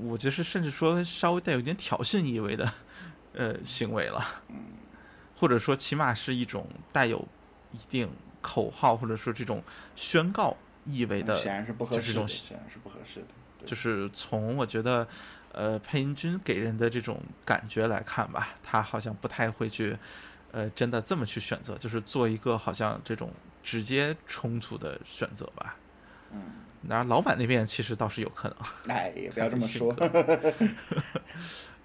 我觉得是甚至说稍微带有点挑衅意味的，呃，行为了，或者说起码是一种带有一定口号或者说这种宣告意味的，显然是不合适的，显然是不合适的。就是从我觉得，呃，配音君给人的这种感觉来看吧，他好像不太会去。呃，真的这么去选择，就是做一个好像这种直接冲突的选择吧。嗯，然后老板那边其实倒是有可能。哎，也不要这么说。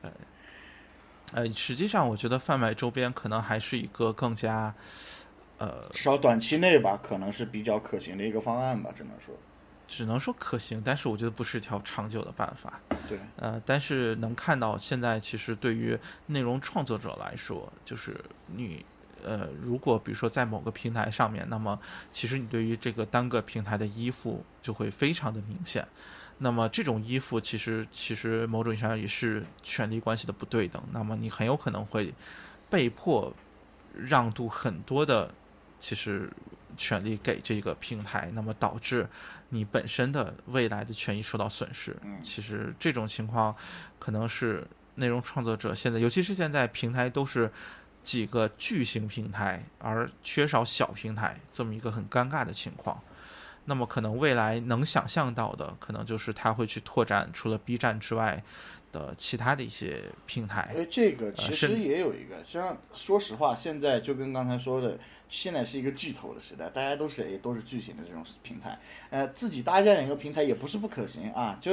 呃，呃，实际上我觉得贩卖周边可能还是一个更加，呃，至少短期内吧，可能是比较可行的一个方案吧，只能说。只能说可行，但是我觉得不是一条长久的办法。对，呃，但是能看到现在其实对于内容创作者来说，就是你，呃，如果比如说在某个平台上面，那么其实你对于这个单个平台的依附就会非常的明显。那么这种依附其实其实某种意义上也是权力关系的不对等。那么你很有可能会被迫让渡很多的，其实。权利给这个平台，那么导致你本身的未来的权益受到损失。其实这种情况可能是内容创作者现在，尤其是现在平台都是几个巨型平台，而缺少小平台这么一个很尴尬的情况。那么可能未来能想象到的，可能就是他会去拓展除了 B 站之外的其他的一些平台。哎，这个其实也有一个，像说实话，现在就跟刚才说的。现在是一个巨头的时代，大家都是诶都是巨型的这种平台，呃，自己搭建一个平台也不是不可行啊。就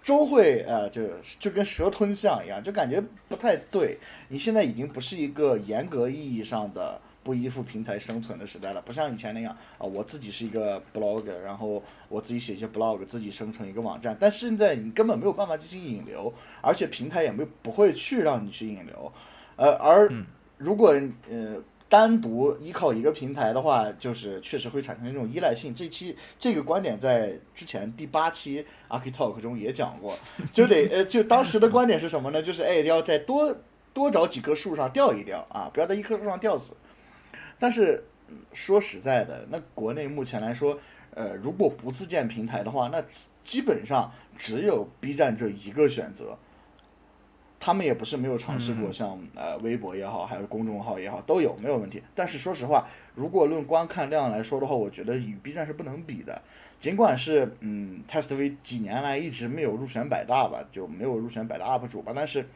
周会呃，就就跟蛇吞象一样，就感觉不太对。你现在已经不是一个严格意义上的不依附平台生存的时代了，不像以前那样啊，我自己是一个 blog，然后我自己写一些 blog，自己生成一个网站。但现在你根本没有办法进行引流，而且平台也没不会去让你去引流，呃，而如果呃。单独依靠一个平台的话，就是确实会产生一种依赖性。这期这个观点在之前第八期 Archi Talk 中也讲过，就得呃，就当时的观点是什么呢？就是哎，要再多多找几棵树上吊一吊啊，不要在一棵树上吊死。但是说实在的，那国内目前来说，呃，如果不自建平台的话，那基本上只有 B 站这一个选择。他们也不是没有尝试过，像呃微博也好，还有公众号也好，都有没有问题。但是说实话，如果论观看量来说的话，我觉得与 B 站是不能比的。尽管是嗯，Test-V 几年来一直没有入选百大吧，就没有入选百大 UP 主吧，但是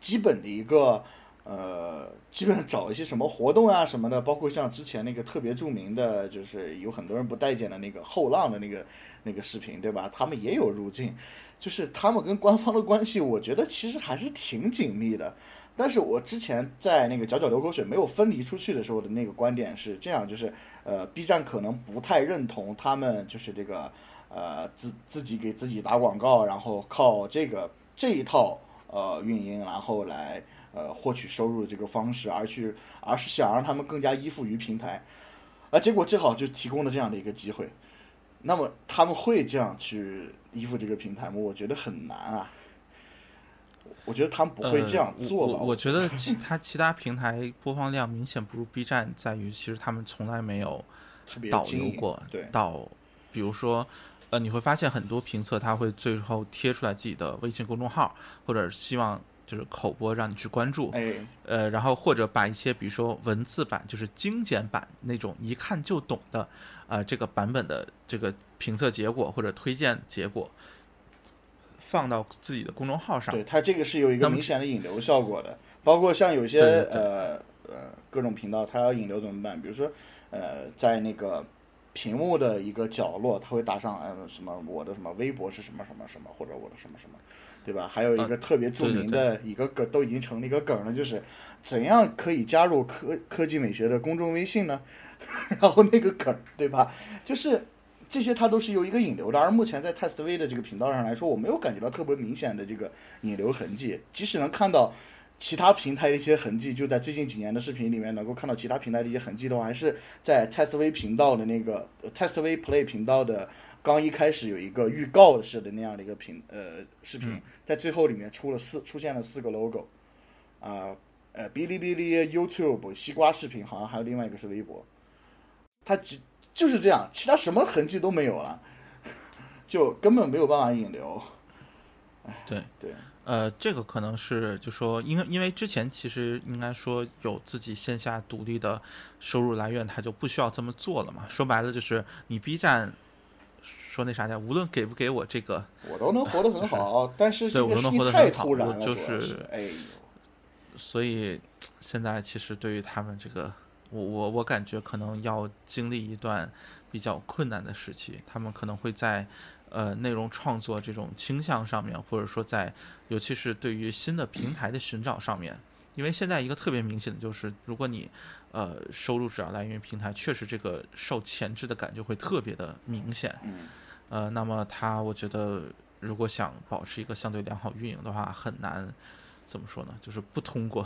基本的一个呃，基本找一些什么活动啊什么的，包括像之前那个特别著名的，就是有很多人不待见的那个后浪的那个那个视频，对吧？他们也有入镜。就是他们跟官方的关系，我觉得其实还是挺紧密的。但是我之前在那个角角流口水没有分离出去的时候的那个观点是这样，就是呃，B 站可能不太认同他们就是这个呃自自己给自己打广告，然后靠这个这一套呃运营，然后来呃获取收入的这个方式，而去而是想让他们更加依附于平台，啊，结果正好就提供了这样的一个机会。那么他们会这样去依附这个平台吗？我觉得很难啊。我觉得他们不会这样做吧。我我觉得其他其他平台播放量明显不如 B 站，在于其实他们从来没有导流过。对，到比如说，呃，你会发现很多评测他会最后贴出来自己的微信公众号，或者希望。就是口播让你去关注，哎，呃，然后或者把一些比如说文字版，就是精简版那种一看就懂的，啊，这个版本的这个评测结果或者推荐结果，放到自己的公众号上。对，它这个是有一个明显的引流效果的。包括像有些呃呃各种频道，它要引流怎么办？比如说呃，在那个屏幕的一个角落，它会打上嗯什么我的什么微博是什么什么什么，或者我的什么什么。对吧？还有一个特别著名的一个梗，都已经成了一个梗了，就是怎样可以加入科科技美学的公众微信呢？然后那个梗，对吧？就是这些，它都是有一个引流的。而目前在 Test V 的这个频道上来说，我没有感觉到特别明显的这个引流痕迹。即使能看到其他平台的一些痕迹，就在最近几年的视频里面能够看到其他平台的一些痕迹的话，还是在 Test V 频道的那个 Test V Play 频道的。刚一开始有一个预告式的那样的一个频呃视频，在最后里面出了四出现了四个 logo，啊呃哔哩哔哩 YouTube 西瓜视频好像还有另外一个是微博，它只就是这样，其他什么痕迹都没有了，就根本没有办法引流。哎，对对，呃，这个可能是就说，因为因为之前其实应该说有自己线下独立的收入来源，他就不需要这么做了嘛。说白了就是你 B 站。说那啥的，无论给不给我这个，我都能活得很好。但是对我都能活得很好，就是哎呦，所以现在其实对于他们这个，我我我感觉可能要经历一段比较困难的时期。他们可能会在呃内容创作这种倾向上面，或者说在尤其是对于新的平台的寻找上面，因为现在一个特别明显的就是，如果你。呃，收入主要来源于平台，确实这个受前置的感觉会特别的明显。嗯，呃，那么它，我觉得如果想保持一个相对良好运营的话，很难怎么说呢？就是不通过，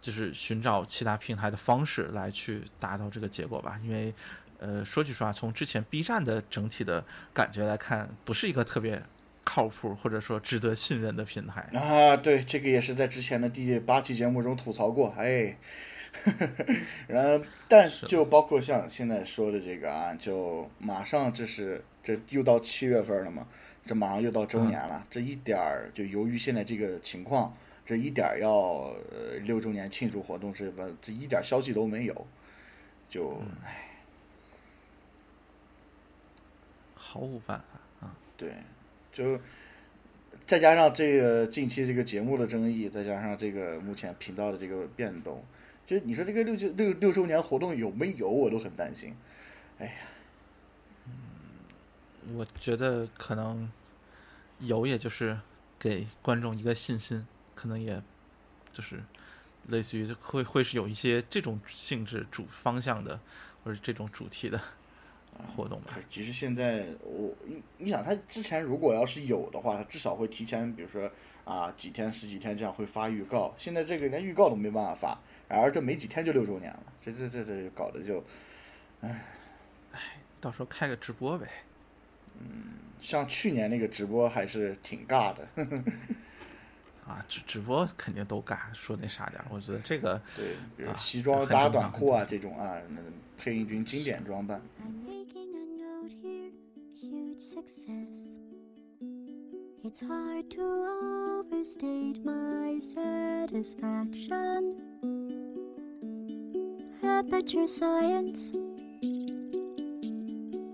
就是寻找其他平台的方式来去达到这个结果吧。因为，呃，说句实话，从之前 B 站的整体的感觉来看，不是一个特别靠谱或者说值得信任的平台。啊，对，这个也是在之前的第八期节目中吐槽过。哎。然后，但就包括像现在说的这个啊，就马上这是这又到七月份了嘛，这马上又到周年了，这一点儿就由于现在这个情况，这一点儿要呃六周年庆祝活动是吧？这一点消息都没有，就唉，毫无办法啊。对，就再加上这个近期这个节目的争议，再加上这个目前频道的这个变动。就你说这个六周六六周年活动有没有，我都很担心。哎呀，嗯，我觉得可能有，也就是给观众一个信心，可能也就是类似于会会是有一些这种性质主方向的，或者这种主题的。活动吧。其实现在我你你想，他之前如果要是有的话，他至少会提前，比如说啊几天十几天这样会发预告。现在这个连预告都没办法发，然而这没几天就六周年了，这这这这搞得就，唉唉，到时候开个直播呗。嗯像去年那个直播还是挺尬的。啊，直直播肯定都尬，说那啥点儿，我觉得这个对，比如啊西装搭短裤啊这种啊，那配音君经典装扮。I'm making a note here, huge success. It's hard to overstate my satisfaction. Aperture science.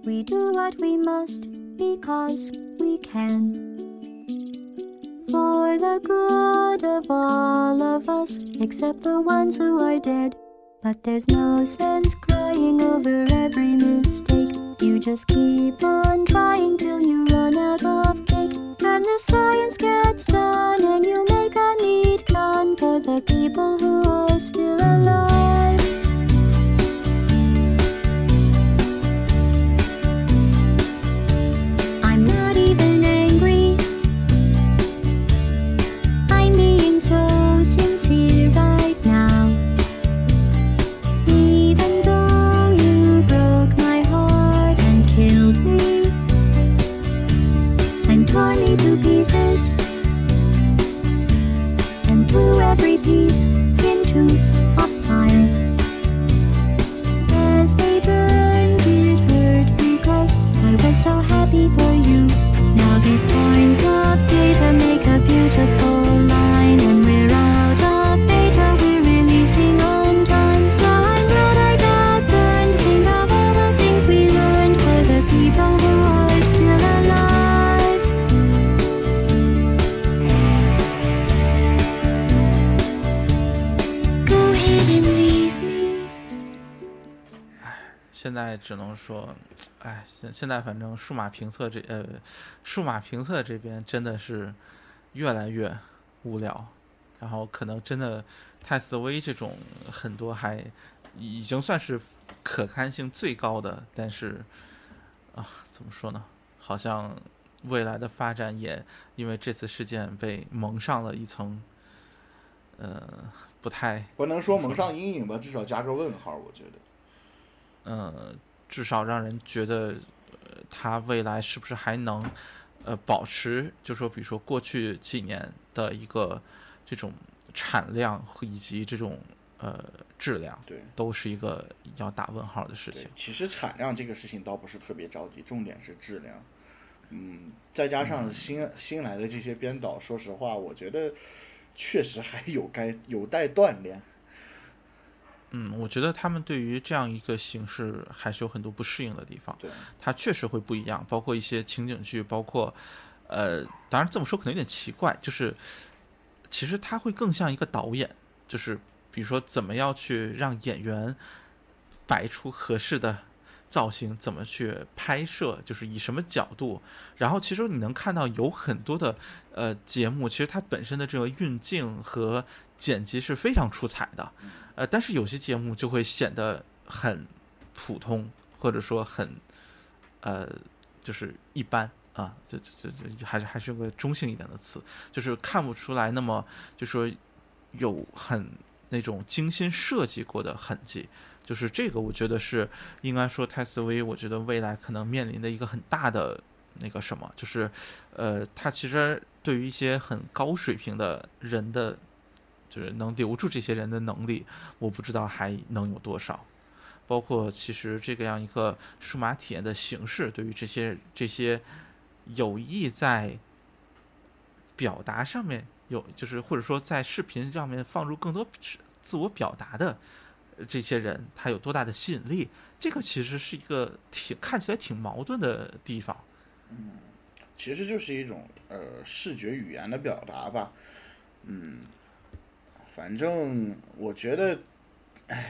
We do what we must because we can. For the good of all of us, except the ones who are dead. But there's no sense crying over every mistake. You just keep on trying till you run out of cake. And the science gets done, and you make a neat gun for the people who are still alive. 在只能说，哎，现现在反正数码评测这呃，数码评测这边真的是越来越无聊，然后可能真的泰斯威这种很多还已经算是可看性最高的，但是啊，怎么说呢？好像未来的发展也因为这次事件被蒙上了一层，呃，不太不能说蒙上阴影吧，至少加个问号，我觉得。呃，至少让人觉得，呃，它未来是不是还能，呃，保持，就说比如说过去几年的一个这种产量和以及这种呃质量，对都是一个要打问号的事情。，其实产量这个事情倒不是特别着急，重点是质量。嗯，再加上新新来的这些编导，说实话，我觉得确实还有该有待锻炼。嗯，我觉得他们对于这样一个形式还是有很多不适应的地方。对，它确实会不一样，包括一些情景剧，包括呃，当然这么说可能有点奇怪，就是其实他会更像一个导演，就是比如说怎么样去让演员摆出合适的造型，怎么去拍摄，就是以什么角度，然后其实你能看到有很多的呃节目，其实它本身的这个运镜和剪辑是非常出彩的，呃，但是有些节目就会显得很普通，或者说很呃，就是一般啊，这这这这还是还是个中性一点的词，就是看不出来那么就说有很那种精心设计过的痕迹。就是这个，我觉得是应该说泰斯威，我觉得未来可能面临的一个很大的那个什么，就是呃，他其实对于一些很高水平的人的，就是能留住这些人的能力，我不知道还能有多少。包括其实这个样一个数码体验的形式，对于这些这些有意在表达上面有，就是或者说在视频上面放入更多自我表达的这些人，他有多大的吸引力？这个其实是一个挺看起来挺矛盾的地方。嗯其实就是一种呃视觉语言的表达吧。嗯，反正我觉得，哎呀，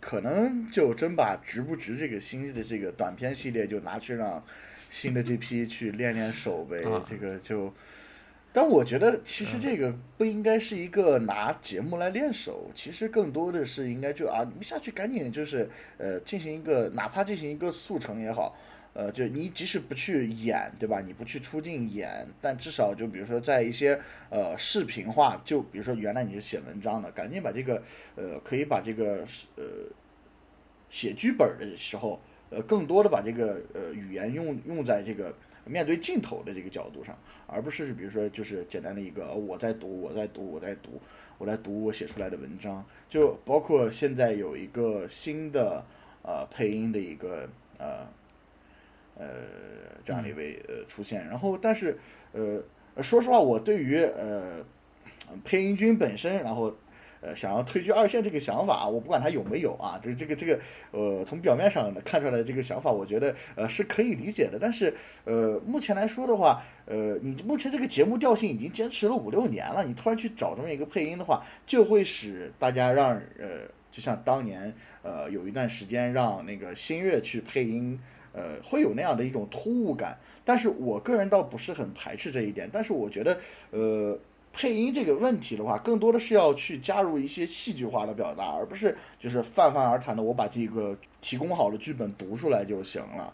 可能就真把值不值这个新的这个短片系列就拿去让新的这批去练练手呗。啊这个就，但我觉得其实这个不应该是一个拿节目来练手，其实更多的是应该就啊，你们下去赶紧就是呃进行一个哪怕进行一个速成也好，呃，就你即使不去演，对吧？你不去出镜演，但至少就比如说在一些呃视频化，就比如说原来你是写文章的，赶紧把这个呃可以把这个呃写剧本的时候，呃更多的把这个呃语言用用在这个面对镜头的这个角度上，而不是比如说就是简单的一个呃我在读我在读我在读我在读我写出来的文章，就包括现在有一个新的呃配音的一个呃呃这样的一位呃出现，然后但是呃说实话，我对于呃配音君本身，然后呃想要退居二线这个想法，我不管他有没有啊，就是这个这个呃从表面上看出来的这个想法，我觉得呃是可以理解的。但是呃目前来说的话，呃你目前这个节目调性已经坚持了五六年了，你突然去找这么一个配音的话，就会使大家让呃就像当年呃有一段时间让那个新月去配音。呃，会有那样的一种突兀感，但是我个人倒不是很排斥这一点。但是我觉得，呃，配音这个问题的话，更多的是要去加入一些戏剧化的表达，而不是就是泛泛而谈的我把这个提供好的剧本读出来就行了。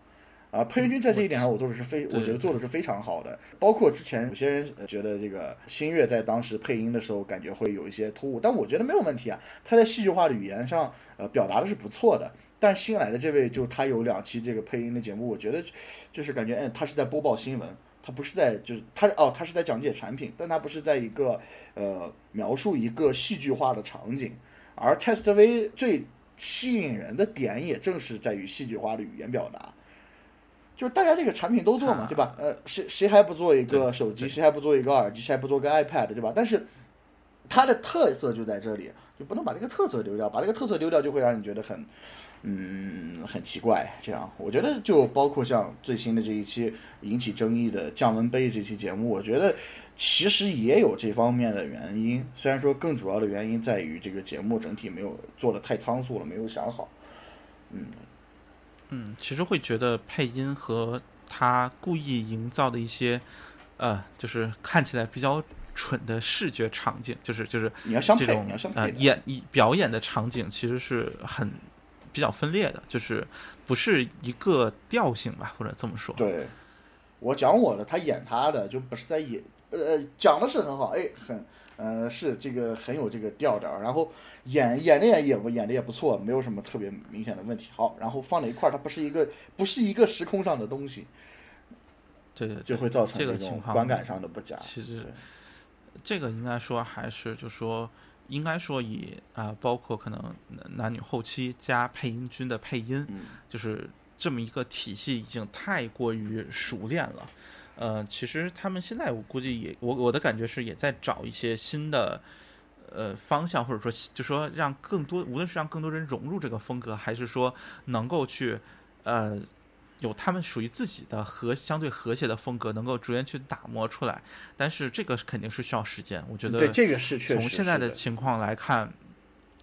啊，配音君在这一点上，我做的是非，我觉得做的是非常好的。包括之前有些人觉得这个新月在当时配音的时候，感觉会有一些突兀，但我觉得没有问题啊。他在戏剧化的语言上，呃，表达的是不错的。但新来的这位，就他有两期这个配音的节目，我觉得就是感觉，嗯，他是在播报新闻，他不是在就是它哦，它是在讲解产品，但它不是在一个呃描述一个戏剧化的场景。而 Test V 最吸引人的点，也正是在于戏剧化的语言表达。就是大家这个产品都做嘛，对吧？呃，谁谁还不做一个手机？谁还不做一个耳机？谁还不做个 iPad，对吧？但是它的特色就在这里，就不能把这个特色丢掉，把这个特色丢掉就会让你觉得很。嗯，很奇怪，这样我觉得就包括像最新的这一期引起争议的降温杯这期节目，我觉得其实也有这方面的原因。虽然说更主要的原因在于这个节目整体没有做的太仓促了，没有想好。嗯嗯，其实会觉得配音和他故意营造的一些呃，就是看起来比较蠢的视觉场景，就是就是你要相配，你要相配呃演表演的场景，其实是很。比较分裂的，就是不是一个调性吧，或者这么说。对，我讲我的，他演他的，就不是在演，呃，讲的是很好，哎，很，呃，是这个很有这个调调，然后演演的也也不演的也不错，没有什么特别明显的问题。好，然后放在一块儿，它不是一个不是一个时空上的东西，对对，就会造成这个种情况观感上的不佳。其实这个应该说还是就说。应该说以啊、包括可能男女后期加配音君的配音，嗯就是这么一个体系已经太过于熟练了。呃，其实他们现在我估计也，我我的感觉是也在找一些新的呃方向，或者说就说让更多，无论是让更多人融入这个风格，还是说能够去呃有他们属于自己的和相对和谐的风格，能够逐渐去打磨出来。但是这个肯定是需要时间，我觉得对，这个是确实从现在的的情况来看，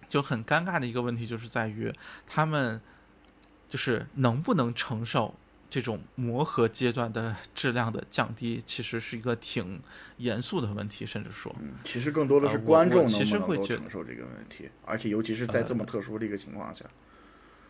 就很尴尬的一个问题，就是在于他们就是能不能承受这种磨合阶段的质量的降低，其实是一个挺严肃的问题，甚至说，嗯，其实更多的是观众其能不能够承受这个问题，而且尤其是在这么特殊的一个情况下，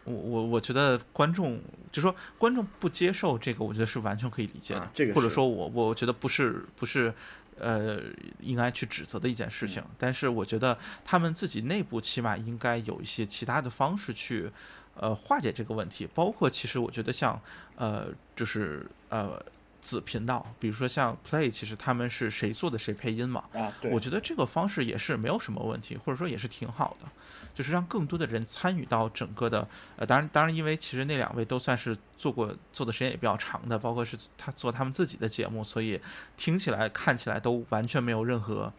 我我我觉得观众就说观众不接受这个，我觉得是完全可以理解的，啊这个或者说我我觉得不是不是呃应该去指责的一件事情，嗯但是我觉得他们自己内部起码应该有一些其他的方式去呃化解这个问题，包括其实我觉得像呃就是呃。子频道，比如说像 Play，其实他们是谁做的谁配音嘛，啊，对，我觉得这个方式也是没有什么问题，或者说也是挺好的，就是让更多的人参与到整个的呃，当然当然，因为其实那两位都算是做过做的时间也比较长的，包括是他做他们自己的节目，所以听起来看起来都完全没有任何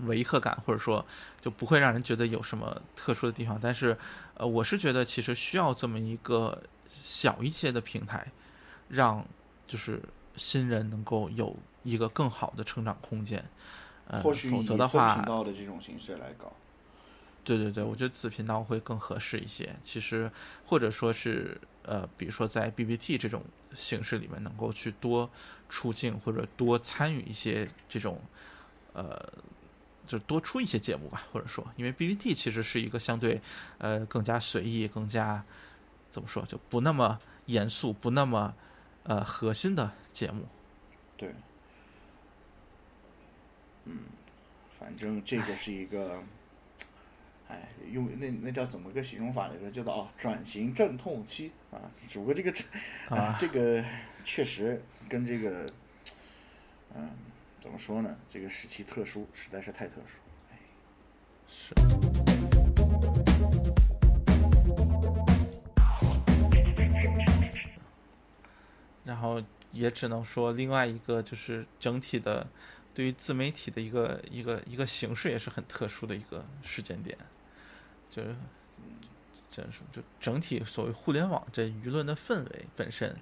违和感，或者说就不会让人觉得有什么特殊的地方。但是呃，我是觉得其实需要这么一个小一些的平台，让就是新人能够有一个更好的成长空间。呃，或许否则的话频，道的这种形式来搞，对对对，我觉得子频道会更合适一些。其实或者说是呃，比如说在 BBT 这种形式里面，能够去多出镜或者多参与一些这种呃。就多出一些节目吧，或者说，因为 BBT 其实是一个相对，呃，更加随意、更加怎么说，就不那么严肃、不那么呃核心的节目。对，嗯，反正这个是一个，哎，用那那叫怎么个形容法来着？叫做啊，转型阵痛期啊。只不过这个 啊，这个确实跟这个，嗯。怎么说呢？这个时期特殊，实在是太特殊。哎，是。然后也只能说，另外一个就是整体的，对于自媒体的一个一个一个形式，也是很特殊的一个时间点。就是，怎么说？就整体所谓互联网这舆论的氛围本身，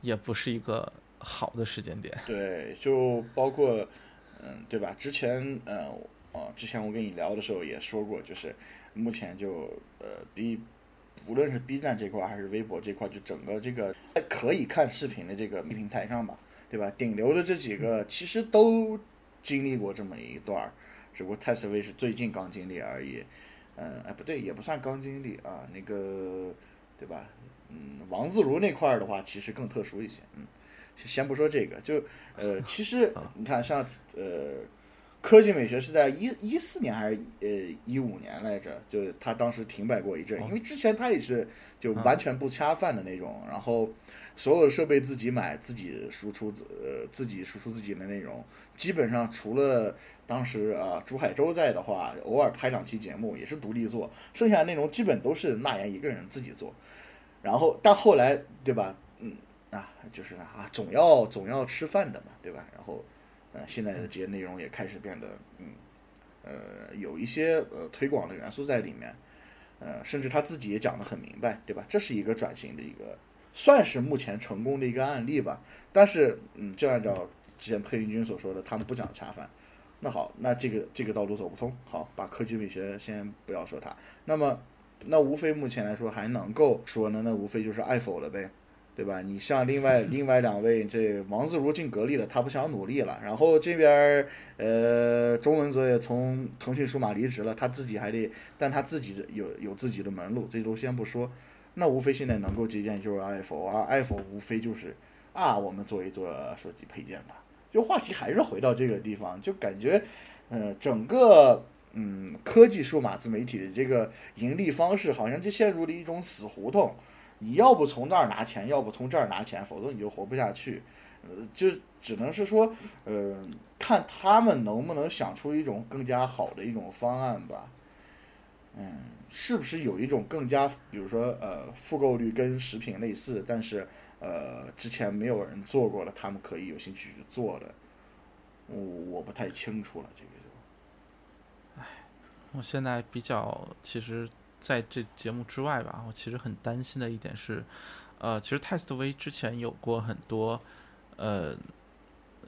也不是一个。好的时间点，对，就包括，嗯，对吧？之前，呃，哦，之前我跟你聊的时候也说过，就是目前就，呃，B，无论是 B 站这块还是微博这块，就整个这个可以看视频的这个平台上吧，对吧？顶流的这几个其实都经历过这么一段儿，只不过泰斯威是最近刚经历而已，嗯，哎，不对，也不算刚经历啊，那个，对吧？嗯，王自如那块儿的话，其实更特殊一些，嗯。先不说这个，就呃，其实你看，像呃，科技美学是在一一四年还是呃一五年来着？就是他当时停摆过一阵，因为之前他也是就完全不恰饭的那种，然后所有的设备自己买，自己输出，呃，自己输出自己的内容，基本上除了当时啊朱海洲在的话，偶尔拍两期节目也是独立做，剩下的内容基本都是那言一个人自己做，然后但后来对吧？嗯啊，就是啊，总要总要吃饭的嘛，对吧？然后，呃，现在的这些内容也开始变得，嗯，呃，有一些呃推广的元素在里面，呃，甚至他自己也讲得很明白，对吧？这是一个转型的一个，算是目前成功的一个案例吧。但是，嗯，就按照之前佩云君所说的，他们不讲恰饭。那好，那这个这个道路走不通。好，把科技美学先不要说它。那么，那无非目前来说还能够说呢，那无非就是爱否了呗。对吧？你像另外另外两位，这王自如进格力了，他不想努力了。然后这边呃，钟文泽也从腾讯数码离职了，他自己还得，但他自己有有自己的门路，这都先不说。那无非现在能够借鉴就是 iPhone 啊，iPhone 无非就是啊，我们做一做手机配件吧。就话题还是回到这个地方，就感觉呃，整个嗯科技数码自媒体的这个盈利方式，好像就陷入了一种死胡同。你要不从那儿拿钱，要不从这儿拿钱，否则你就活不下去。呃，就只能是说，呃，看他们能不能想出一种更加好的一种方案吧。嗯，是不是有一种更加，比如说，呃，复购率跟食品类似，但是呃，之前没有人做过了，他们可以有兴趣去做的？我我不太清楚了，这个就。唉，我现在比较其实。在这节目之外吧，我其实很担心的一点是，呃，其实泰斯特威之前有过很多呃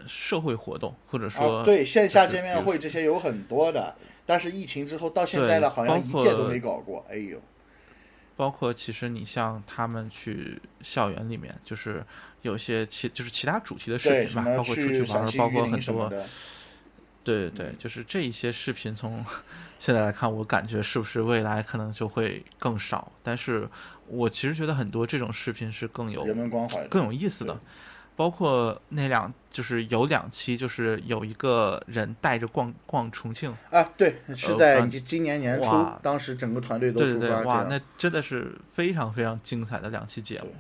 社会活动，或者说对线下见面会这些有很多的，但是疫情之后到现在了，好像一届都没搞过。哎呦，包括其实你像他们去校园里面，就是有些其就是其他主题的视频吧，包括出去玩，包括很多。对对对，就是这一些视频，从 现在来看，我感觉是不是未来可能就会更少？但是我其实觉得很多这种视频是更有人文关怀、更有意思的。包括那两，就是有两期，就是有一个人带着逛逛重庆啊，对，是在今年年初，当时整个团队都出发，哇，那真的是非常非常精彩的两期节目。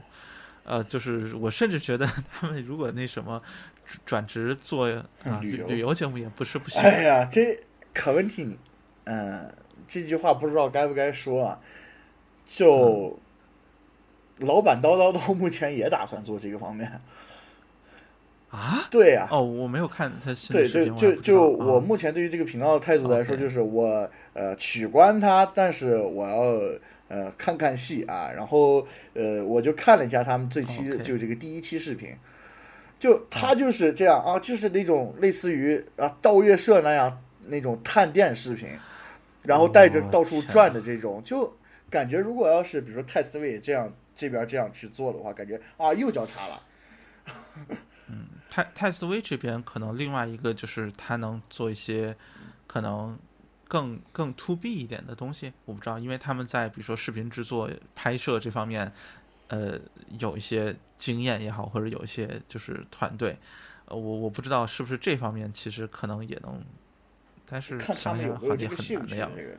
呃，就是我甚至觉得他们如果那什么转职做啊旅旅游节目也不是不行。哎呀，这可问题，嗯，这句话不知道该不该说啊。就老板叨叨叨，目前也打算做这个方面。啊？对呀。哦，我没有看他。对对，就就我目前对于这个频道的态度来说，就是我呃取关他，但是我要。呃，看看戏啊，然后呃，我就看了一下他们这期就这个第一期视频，就他就是这样啊，就是那种类似于啊盗月社那样那种探店视频，然后带着到处转的这种，就感觉如果要是比如说泰斯威这样这边这样去做的话，感觉啊又交叉了。嗯泰泰斯威这边可能另外一个就是他能做一些可能更更 to B 一点的东西，我不知道，因为他们在比如说视频制作、拍摄这方面，呃，有一些经验也好，或者有一些就是团队，呃，我我不知道是不是这方面其实可能也能，但是看他想们有没有这想好像也很难的样子。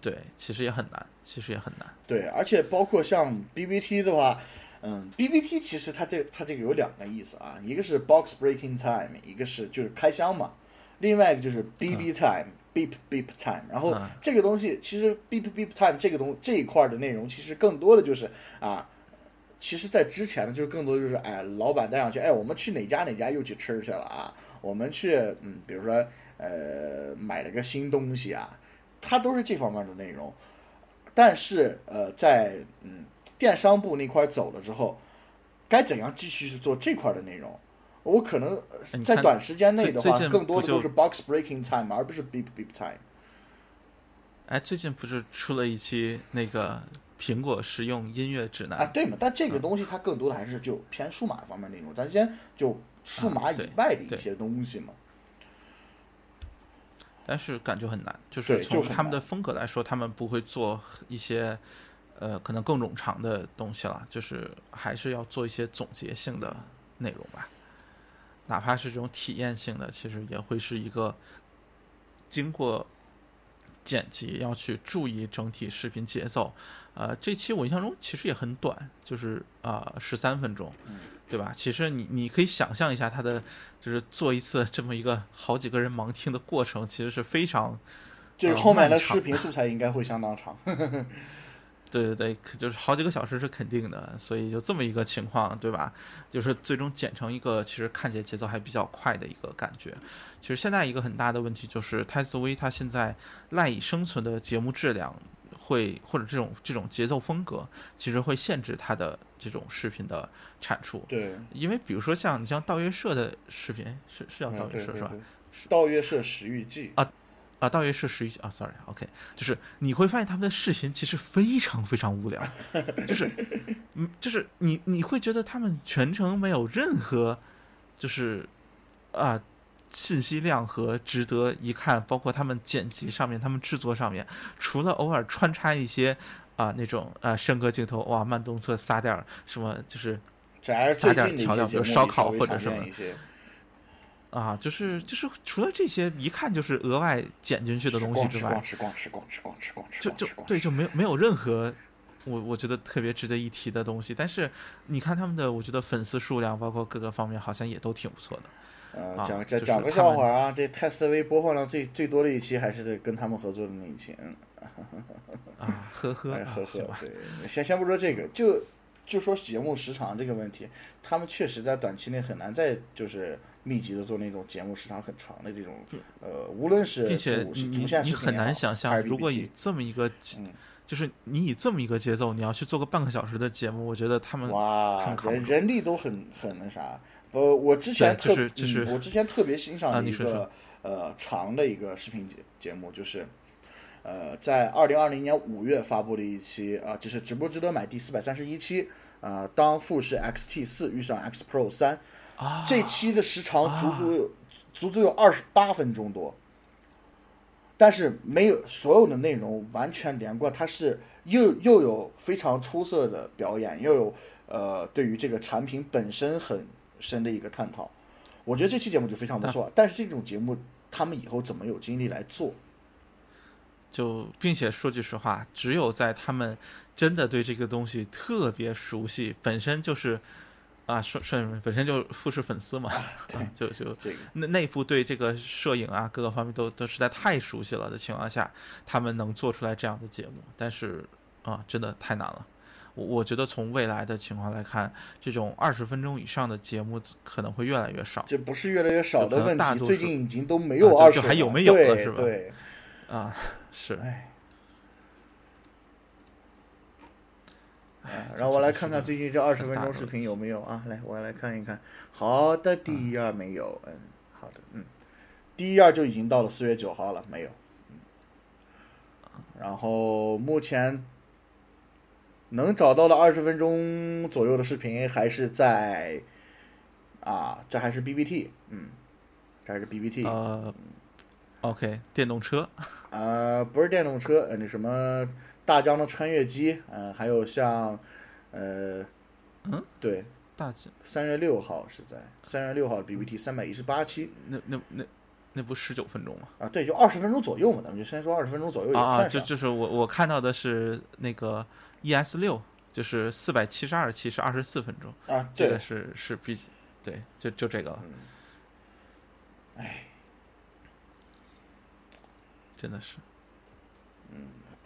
对，其实也很难，其实也很难，对，而且包括像 BBT 的话，嗯，BBT 其实它这它这个有两个意思啊，一个是 box breaking time，一个是就是开箱嘛，另外一个就是 BB time、beep beep time。然后嗯这个东西其实 beep beep time 这个东这一块儿的内容，其实更多的就是啊。其实，在之前呢，就是更多就是，哎，老板带上去，哎，我们去哪家哪家又去吃去了啊？我们去，嗯，比如说，呃，买了个新东西啊，它都是这方面的内容。但是，呃，在嗯电商部那块儿走了之后，该怎样继续去做这块儿的内容？我可能在短时间内的话，更多的都是 box breaking time，而不是 beep beep time。哎，最近不是出了一期那个苹果实用音乐指南啊，对嘛？但这嗯个东西它更多的还是就偏数码方面内容，咱先就数码以外的一些东西嘛。但是感觉很难，就是从他们的风格来说，他们不会做一些呃可能更冗长的东西了，就是还是要做一些总结性的内容吧，哪怕是这种体验性的，其实也会是一个经过剪辑要去注意整体视频节奏。呃，这期我印象中其实也很短，就是啊十三分钟，对吧？其实你你可以想象一下，他的就是做一次这么一个好几个人盲听的过程，其实是非常呃就是后面的视频素材应该会相当长。对对对，就是好几个小时是肯定的，所以就这么一个情况，对吧？就是最终剪成一个其实看起来节奏还比较快的一个感觉。其实现在一个很大的问题就是泰斯威它现在赖以生存的节目质量会或者这种这种节奏风格，其实会限制它的这种视频的产出。对，因为比如说像你像道月社的视频，是是叫嗯道约社是吧？道约社食欲记啊啊，大约是十一啊，sorry，OK，、就是你会发现他们的视频其实非常非常无聊，就是，嗯，就是你你会觉得他们全程没有任何，就是啊信息量和值得一看，包括他们剪辑上面、他们制作上面，除了偶尔穿插一些啊那种啊升格镜头，哇，慢动作撒点儿什么，就是撒点调料比如烧烤或者什么啊，就是就是除了这些，一看就是额外剪进去的东西之外，吃光吃光吃光吃光吃就就光吃光对，就没有没有任何我我觉得特别值得一提的东西。但是你看他们的，我觉得粉丝数量，包括各个方面，好像也都挺不错的。呃，啊讲就是讲讲个笑话啊，这泰斯威播放量最最多的一期还是得跟他们合作的那一期，嗯，啊，呵呵，哎，啊呵呵对，先先不说这个，就就说节目时长这个问题，他们确实在短期内很难再就是密集的做那种节目时长很长的这种，呃，无论是并且主你很难想象，如果以这么一个，嗯。就是你以这么一个节奏，你要去做个半个小时的节目，我觉得他们哇人人力都很很那啥。呃，我之前特就是就是嗯我之前特别欣赏的一个、呃长的一个视频节节目，就是呃在二零二零年五月发布的一期啊、就是直播值得买第四百三十一期啊、当富士 XT 四遇上 X Pro 三、啊，这期的时长足足有、足足有二十八分钟多，但是没有所有的内容完全连贯，它是又又有非常出色的表演，又有呃对于这个产品本身很深的一个探讨。我觉得这期节目就非常不错，但是这种节目他们以后怎么有精力来做？就并且说句实话，只有在他们真的对这个东西特别熟悉，本身就是啊，顺顺本身就富士粉丝嘛，啊、就就这个内内部对这个摄影啊各个方面都都实在太熟悉了的情况下，他们能做出来这样的节目，但是啊，真的太难了。我我觉得从未来的情况来看，这种二十分钟以上的节目可能会越来越少这不是越来越少的问题，最近已经都没啊有二十、就就还有没有了是吧对，啊。是，哎。哎，让我来看看最近这二十分钟视频有没有啊？来，我来看一看。好的，第一页没有，嗯，好的，嗯，第一页就已经到了四月九号了，没有。嗯然后目前能找到的二十分钟左右的视频还是在啊，这还是 BBT，嗯，这还是 BBT，呃，OK，电动车，呃，不是电动车，呃，那什么大疆的穿越机，呃，还有像，呃，嗯，对，大疆，三月六号是在三月六号的 BBT 三百一十八期那那那那不十九分钟吗？啊，对，就二十分钟左右嘛，咱们就先说二十分钟左右也啊啊，就就是我我看到的是那个 ES 六，就是四百七十二期是二十四分钟，啊，这个，是是比对，就就这个了，哎，真的是，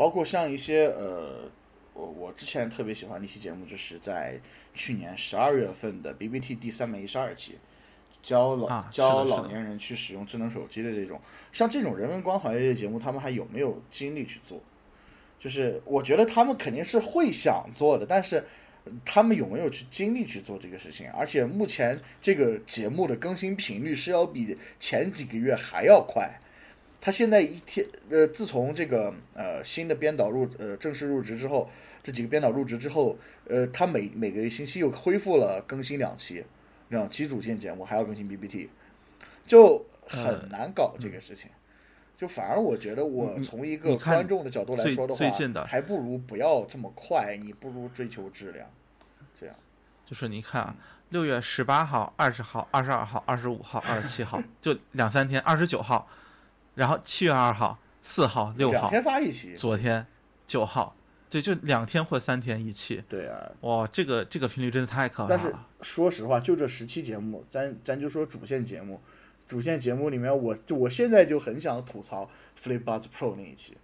包括像一些呃，我我之前特别喜欢的一期节目，就是在去年十二月份的 BBT 第三百一十二期，教老、啊教老年人去使用智能手机的这种，像这种人文关怀类的节目，他们还有没有精力去做？就是我觉得他们肯定是会想做的，但是他们有没有去精力去做这个事情？而且目前这个节目的更新频率是要比前几个月还要快。他现在一天，呃，自从这个呃新的编导入呃正式入职之后，这几个编导入职之后，呃，他每每个星期又恢复了更新两期，两期主线节目，还要更新 BBT，就呃很难搞这个事情。就反而我觉得，我从一个观众的角度来说的话，的还不如不要这么快，你不如追求质量，这样。就是你看啊，六月十八号、二十号、二十二号、二十五号、二十七号，就两三天，二十九号，然后七月二号、四号、六号，两天发一期，昨天九号，对，就两天或三天一期，对啊。哇，这个这个频率真的太可怕但是了。说实话，就这十期节目，咱咱就说主线节目，主线节目里面我，就我现在就很想吐槽 FlipBuds Pro 那一期。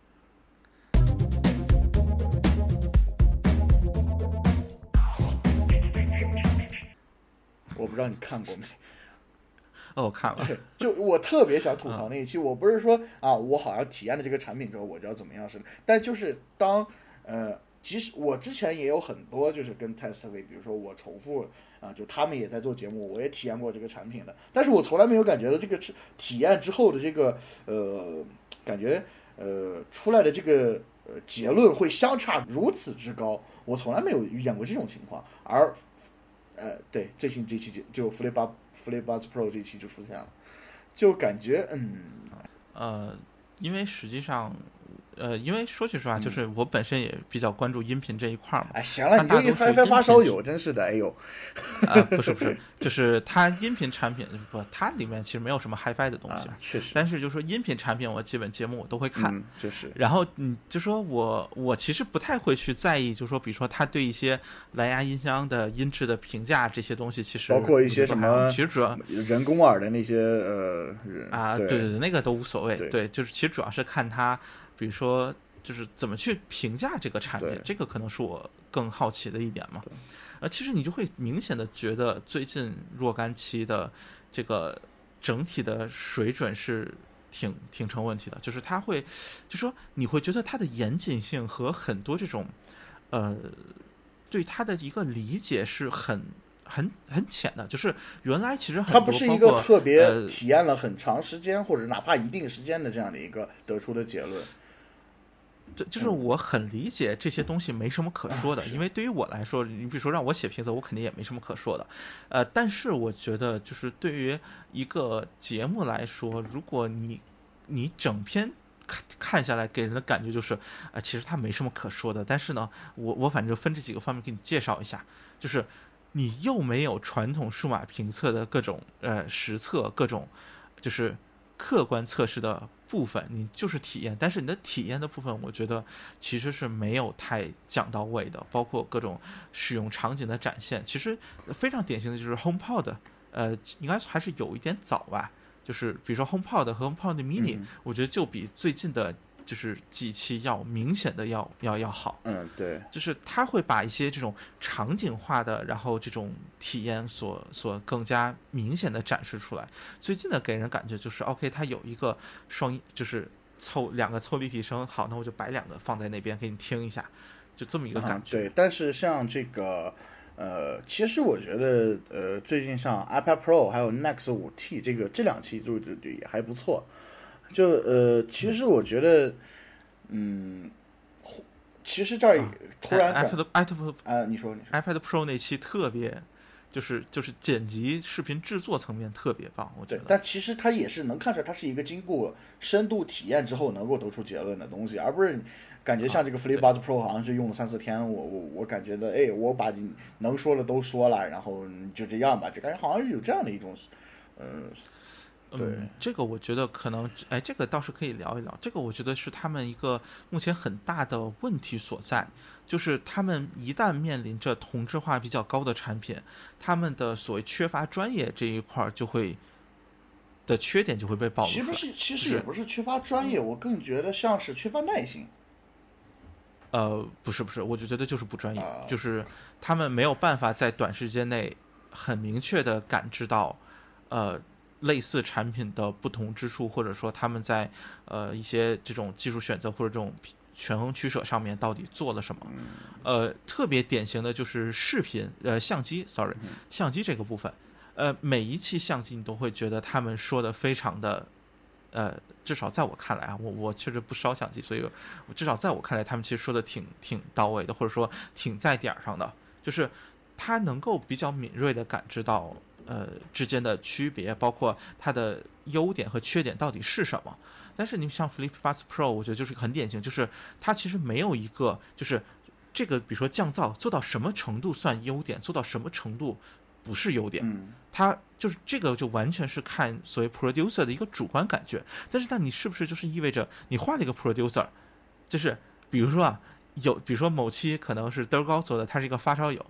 我不知道你看过没？哦，我看了，就我特别想吐槽那一期，我不是说啊，我好像体验了这个产品之后我就要怎么样似的，但就是当呃，即使我之前也有很多就是跟 Testway，比如说我重复啊，就他们也在做节目，我也体验过这个产品的，但是我从来没有感觉到这个体体验之后的这个呃感觉呃出来的这个呃结论会相差如此之高，我从来没有遇见过这种情况，而呃，对，最新这期就就 Flip f l i p Pro 这期就出现了，就感觉嗯，呃，因为实际上，呃，因为说句嗯实话，就是我本身也比较关注音频这一块儿嘛。哎，行了，你就一大多数音发烧友，真是的，哎呦，啊，不是不是，就是它音频产品不，它里面其实没有什么 HiFi 的东西，啊，确实，但是就说音频产品，我基本节目我都会看。嗯，就是，然后你就说我我其实不太会去在意，就说比如说他对一些蓝牙音箱的音质的评价这些东西，其实包括一些什么其实主要人工耳的那些呃啊，对对对，那个都无所谓。对对，就是其实主要是看他，比如说就是怎么去评价这个产品，这个可能是我更好奇的一点嘛。呃，其实你就会明显的觉得最近若干期的这个整体的水准是挺挺成问题的，就是它会，就说你会觉得它的严谨性和很多这种，呃，对它的一个理解是很很很浅的，就是原来其实很多它不是一个特别呃体验了很长时间或者哪怕一定时间的这样的一个得出的结论，对，就是我很理解这些东西没什么可说的，因为对于我来说，你比如说让我写评测，我肯定也没什么可说的。呃，但是我觉得，就是对于一个节目来说，如果你你整篇看看下来，给人的感觉就是，呃，其实它没什么可说的。但是呢，我我反正分这几个方面给你介绍一下，就是你又没有传统数码评测的各种呃实测，各种就是客观测试的部分，你就是体验，但是你的体验的部分，我觉得其实是没有太讲到位的，包括各种使用场景的展现，其实非常典型的就是 HomePod，呃，应该还是有一点早吧，就是比如说 HomePod 和 HomePod Mini，、嗯。我觉得就比最近的就是几期要明显的要要要好。嗯，对，就是它会把一些这种场景化的，然后这种体验所所更加明显的展示出来。最近的给人感觉就是，OK，它有一个双音，就是凑两个凑立体声，好，那我就摆两个放在那边给你听一下，就这么一个啊感觉。对，但是像这个，呃，其实我觉得，呃，最近像 iPad Pro 还有 Nex 五 T 这个这两期就就就也还不错。就呃，其实我觉得，嗯，其实这儿突然转 iPad iPad 啊，你说你说，iPad Pro 那期特别，就是就是剪辑视频制作层面特别棒，我觉对，得。但其实它也是能看出来，它是一个经过深度体验之后能够得出结论的东西，而不是感觉像这个 FlipBuds Pro 好像是用了三四天，我我我感觉的，哎，我把你能说的都说了，然后就这样吧，就感觉好像有这样的一种，嗯，对嗯，这个我觉得可能，哎，这个倒是可以聊一聊。这个我觉得是他们一个目前很大的问题所在，就是他们一旦面临着同质化比较高的产品，他们的所谓缺乏专业这一块儿就会的缺点就会被暴露出来。其实是其实也不是缺乏专业，我更觉得像是缺乏耐心。呃，不是不是，我就觉得就是不专业，啊就是他们没有办法在短时间内很明确的感知到，呃，类似产品的不同之处，或者说他们在呃一些这种技术选择或者这种权衡取舍上面到底做了什么。呃，特别典型的就是视频，呃，相机，sorry，相机这个部分，呃，每一期相机你都会觉得他们说的非常的，呃，至少在我看来啊，我我确实不烧相机，所以我至少在我看来，他们其实说的挺挺到位的，或者说挺在点儿上的，就是他能够比较敏锐的感知到呃之间的区别，包括它的优点和缺点到底是什么。但是你像 FlipBuds Pro，我觉得就是很典型，就是它其实没有一个就是这个，比如说降噪做到什么程度算优点，做到什么程度不是优点。嗯，它就是这个，就完全是看所谓 producer 的一个主观感觉。但是，那你是不是就是意味着你换了一个 producer，就是比如说啊，有比如说某期可能是德高做的，他是一个发烧友，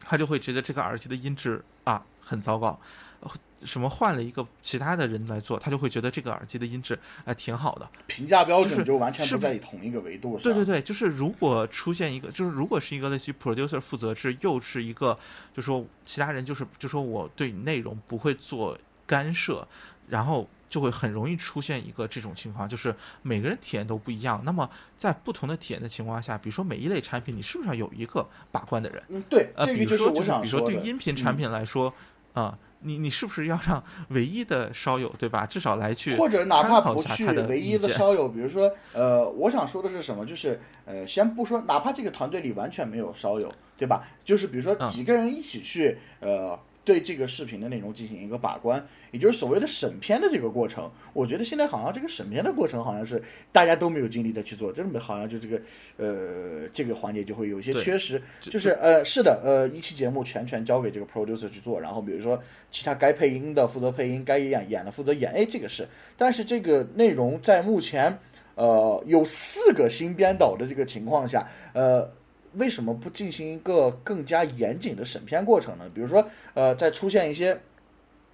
他就会觉得这个耳机的音质啊很糟糕。呃什么换了一个其他的人来做，他就会觉得这个耳机的音质哎、挺好的。评价标准就完全是不在同一个维度上。对对对，就是如果出现一个，就是如果是一个类似于 producer 负责制，又是一个，就说其他人就是就说我对你内容不会做干涉，然后就会很容易出现一个这种情况，就是每个人体验都不一样。那么在不同的体验的情况下，比如说每一类产品，你是不是要有一个把关的人？嗯，对，呃，这个比如说就是。比如说对音频产嗯品来说，啊、你你是不是要让 唯一的烧友对吧？至少来去或者哪怕不去唯一的烧友，比如说，呃，我想说的是什么？就是，呃，先不说，哪怕这个团队里完全没有烧友，对吧？就是比如说嗯几个人一起去，呃，对这个视频的内容进行一个把关，也就是所谓的审片的这个过程。我觉得现在好像这个审片的过程好像是大家都没有精力再去做，真的好像就这个，呃，这个环节就会有一些缺失。就就是呃，是的，呃，一期节目全权交给这个 producer 去做，然后比如说其他该配音的负责配音，该演演的负责演，哎，这个是。但是这个内容在目前呃有四个新编导的这个情况下，呃，为什么不进行一个更加严谨的审片过程呢？比如说呃，在出现一些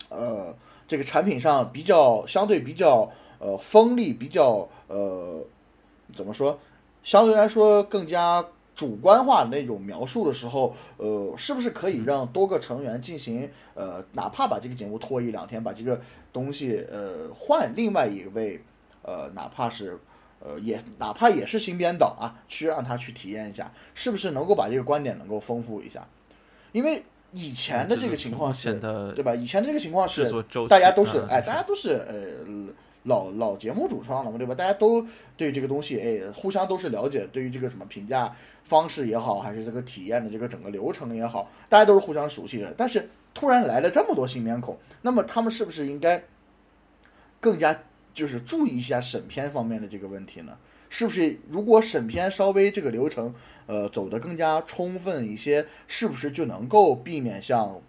呃这个产品上比较相对比较呃锋利、比较呃怎么说，相对来说更加主观化的那种描述的时候，呃，是不是可以让多个成员进行呃，哪怕把这个节目拖一两天，把这个东西呃换另外一位呃，哪怕是呃也哪怕也是新编导啊，去让他去体验一下，是不是能够把这个观点能够丰富一下？因为以前的这个情况是对吧？以前的这个情况是大家都是哎，大家都是呃老老节目主创了嘛，对吧？大家都对这个东西哎互相都是了解，对于这个什么评价方式也好，还是这个体验的这个整个流程也好，大家都是互相熟悉的。但是突然来了这么多新面孔，那么他们是不是应该更加就是注意一下审片方面的这个问题呢？是不是如果审片稍微这个流程呃走得更加充分一些，是不是就能够避免像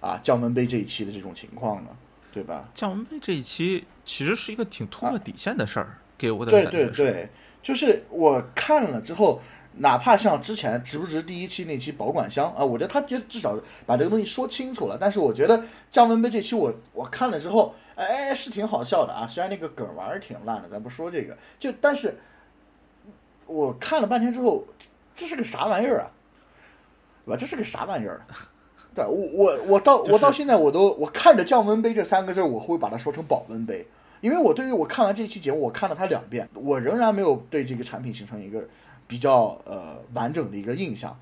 啊降温杯这一期的这种情况呢？对吧？降温杯这一期其实是一个挺突破底线的事儿，给我的感觉对。对对，就是我看了之后，哪怕像之前值不值第一期那期保管箱啊，我觉得他觉得至少把这个东西说清楚了。但是我觉得降温杯这期我我看了之后，哎，是挺好笑的啊。虽然那个梗玩儿挺烂的，咱不说这个，就但是我看了半天之后，这是个啥玩意儿啊？对吧？这是个啥玩意儿？对我我我到就是我到现在我都我看着降温杯这三个字，我会把它说成保温杯。因为我对于我看完这期节目，我看了它两遍，我仍然没有对这个产品形成一个比较呃完整的一个印象。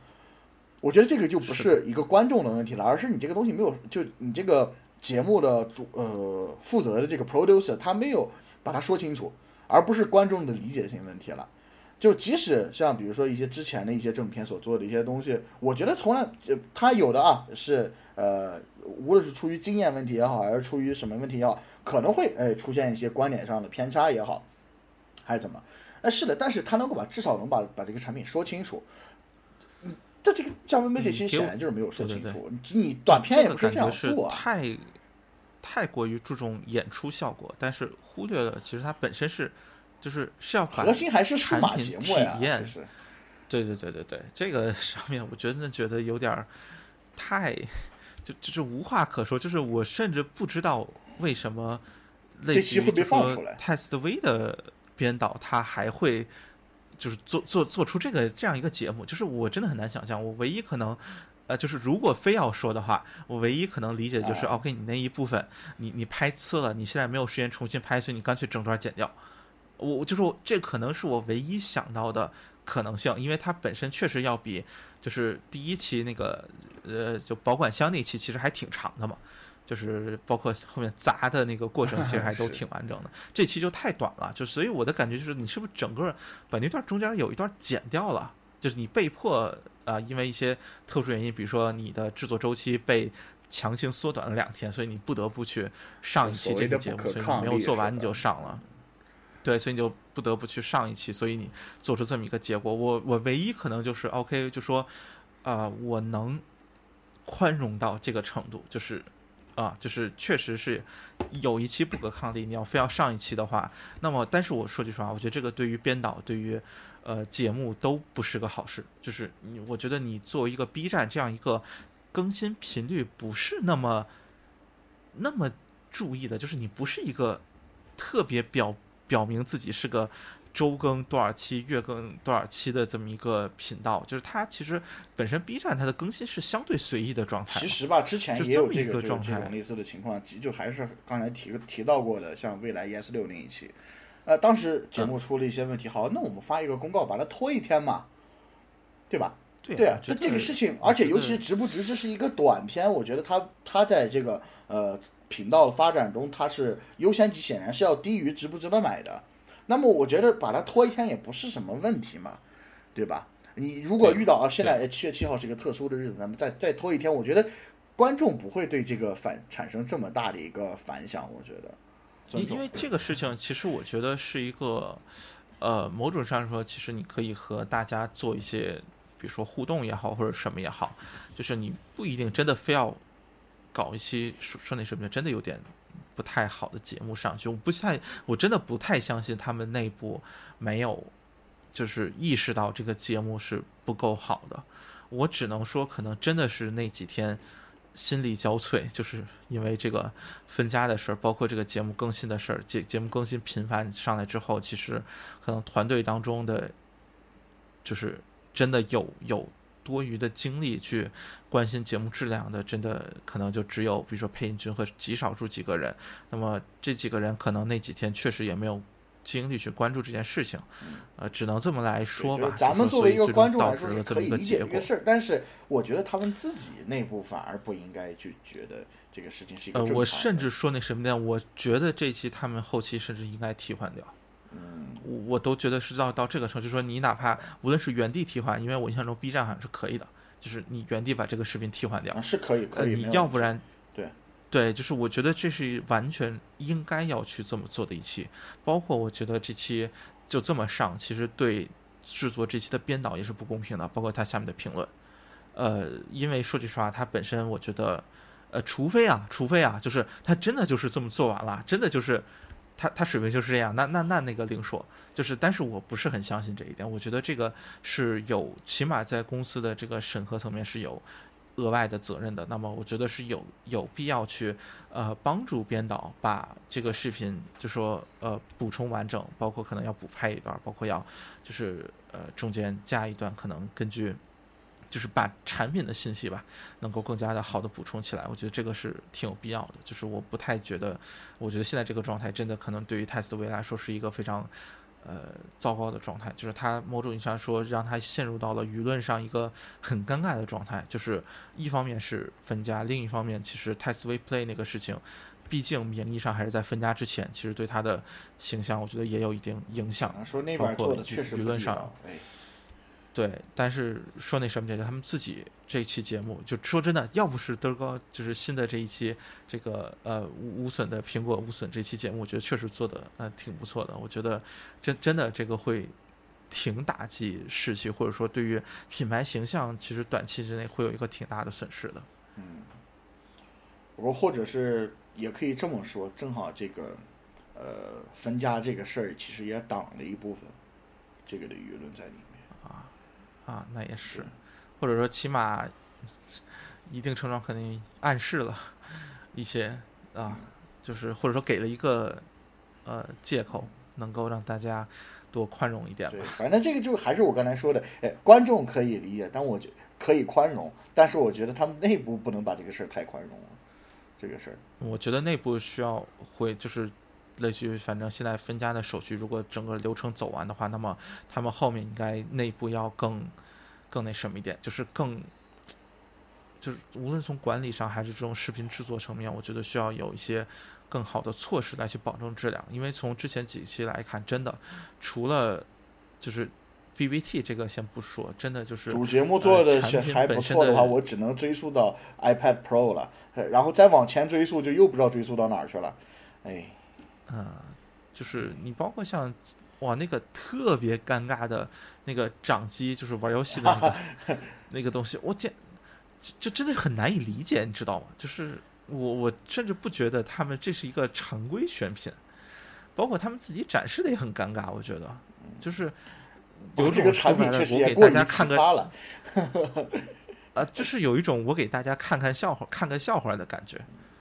我觉得这个就不是是一个观众的问题了，而是你这个东西没有，就你这个节目的主呃负责的这个 producer 他没有把它说清楚，而不是观众的理解性问题了。就即使像比如说一些之前的一些正片所做的一些东西，我觉得从来他有的啊是呃，无论是出于经验问题也好，还是出于什么问题也好，可能会哎出现一些观点上的偏差也好，还是怎么？哎，是的，但是他能够把至少能把把这个产品说清楚。嗯，但这个降温媒体其实显然就是没有说对对清楚，你你短片也这个不是这样做啊。太太过于注重演出效果，但是忽略了其实它本身是就是是要把核心还是数码节目呀，体验是对对对对对，这个上面我真的觉得有点儿太就就是无话可说，就是我甚至不知道为什么类似于这期会被放出来泰斯的 V 的编导他还会就是做做做出这个这样一个节目，就是我真的很难想象，我唯一可能。呃，就是如果非要说的话，我唯一可能理解就是、啊 o k 你那一部分你你拍次了，你现在没有时间重新拍，所以你干脆整段剪掉。我我就是这可能是我唯一想到的可能性，因为它本身确实要比就是第一期那个呃就保管箱那期其实还挺长的嘛，就是包括后面砸的那个过程其实还都 挺完整的。这期就太短了，就所以我的感觉就是你是不是整个把那段中间有一段剪掉了，就是你被迫啊、因为一些特殊原因，比如说你的制作周期被。强行缩短了两天，所以你不得不去上一期这个节目，所以你没有做完你就上了。对，所以你就不得不去上一期，所以你做出这么一个结果。我我唯一可能就是 OK，就说啊、我能宽容到这个程度，就是啊、就是确实是有一期不可抗力，你要非要上一期的话，那么但是我说句实话，我觉得这个对于编导，对于呃节目都不是个好事。就是你，我觉得你作为一个 B 站这样一个更新频率不是那么那么注意的，就是你不是一个特别表表明自己是个周更多少期、月更多少期的这么一个频道，就是它其实本身 B 站它的更新是相对随意的状态。其实吧，之前也有就这个这个状态这种类似的情况，就就还是刚才提提到过的，像未来 ES 六那一期，呃，当时节嗯目出了一些问题，好，那我们发一个公告，把它拖一天嘛，对吧？对对啊，这这个事情，而且尤其是值不值，这是一个短片，我觉得它它在这个呃频道的发展中，它是优先级显然是要低于值不值得买的。那么我觉得把它拖一天也不是什么问题嘛，对吧？你如果遇到啊，现在七月七号是一个特殊的日子，那么再再拖一天，我觉得观众不会对这个反产生这么大的一个反响，我觉得。因因为这个事情，其实我觉得是一个，呃，某种上说，其实你可以和大家做一些，比如说互动也好，或者什么也好，就是你不一定真的非要搞一期说说那什么的，真的有点不太好的节目上去。我不太，我真的不太相信他们内部没有就是意识到这个节目是不够好的。我只能说，可能真的是那几天心力交瘁，就是因为这个分家的事儿，包括这个节目更新的事儿，节节目更新频繁上来之后，其实可能团队当中的，就是真的有有多余的精力去关心节目质量的，真的可能就只有比如说配音君和极少数几个人。那么这几个人可能那几天确实也没有精力去关注这件事情，呃，只能这么来说吧。咱们作为一个观众来致了这么一说是可以理解结果这个。事儿，但是我觉得他们自己内部反而不应该去觉得这个事情是一个呃，我甚至说那什么呢？我觉得这期他们后期甚至应该替换掉。嗯，我我都觉得是到到这个程度，就是说你哪怕无论是原地替换，因为我印象中 B 站好像是可以的，就是你原地把这个视频替换掉。啊，是可以呃，可以，你要不然对。对，就是我觉得这是完全应该要去这么做的一期，包括我觉得这期就这么上，其实对制作这期的编导也是不公平的，包括他下面的评论，呃，因为说句实话，他本身我觉得，呃，除非啊，除非啊，就是他真的就是这么做完了，真的就是他他水平就是这样，那那那那个另说，就是，但是我不是很相信这一点，我觉得这个是有，起码在公司的这个审核层面是有额外的责任的。那么我觉得是有有必要去呃帮助编导把这个视频就说呃补充完整，包括可能要补拍一段，包括要就是呃中间加一段，可能根据。就是把产品的信息吧，能够更加的好的补充起来，我觉得这个是挺有必要的。就是我不太觉得，我觉得现在这个状态真的可能对于泰斯维来说是一个非常呃糟糕的状态，就是他某种意义上说让他陷入到了舆论上一个很尴尬的状态。就是一方面是分家，另一方面其实泰斯维 Play 那个事情毕竟名义上还是在分家之前，其实对他的形象，我觉得也有一定影响。啊说那边做的确实舆论上，哎，对，但是说那什么这个，他们自己这期节目，就说真的，要不是德高，就是新的这一期这个呃无无损的苹果无损这期节目，我觉得确实做的呃挺不错的。我觉得真真的这个会挺打击士气，或者说对于品牌形象，其实短期之内会有一个挺大的损失的。嗯，不过或者是也可以这么说，正好这个呃分家这个事儿，其实也挡了一部分这个的舆论在里面。啊，那也是，或者说起码一定程度上肯定暗示了一些啊，就是或者说给了一个呃借口，能够让大家多宽容一点对，吧。反正这个就还是我刚才说的，哎，观众可以理解，但我觉可以宽容，但是我觉得他们内部不能把这个事儿太宽容了，这个事儿。我觉得内部需要会就是类似于，反正现在分家的手续，如果整个流程走完的话，那么他们后面应该内部要更更那什么一点，就是更就是无论从管理上还是这种视频制作层面，我觉得需要有一些更好的措施来去保证质量。因为从之前几期来看，真的除了就是 BBT 这个先不说，真的就是主节目做的呃产品是还不错的话，我只能追溯到 iPad Pro 了，呃然后再往前追溯就又不知道追溯到哪儿去了。哎，嗯，就是你包括像哇那个特别尴尬的那个掌机，就是玩游戏的那个 那个东西，我简就就真的是很难以理解，你知道吗？就是我我甚至不觉得他们这是一个常规选品，包括他们自己展示的也很尴尬，我觉得就是有这种个产品确实我给也过于奇大家看个葩了。啊，就是有一种我给大家看看笑话、看个笑话的感觉，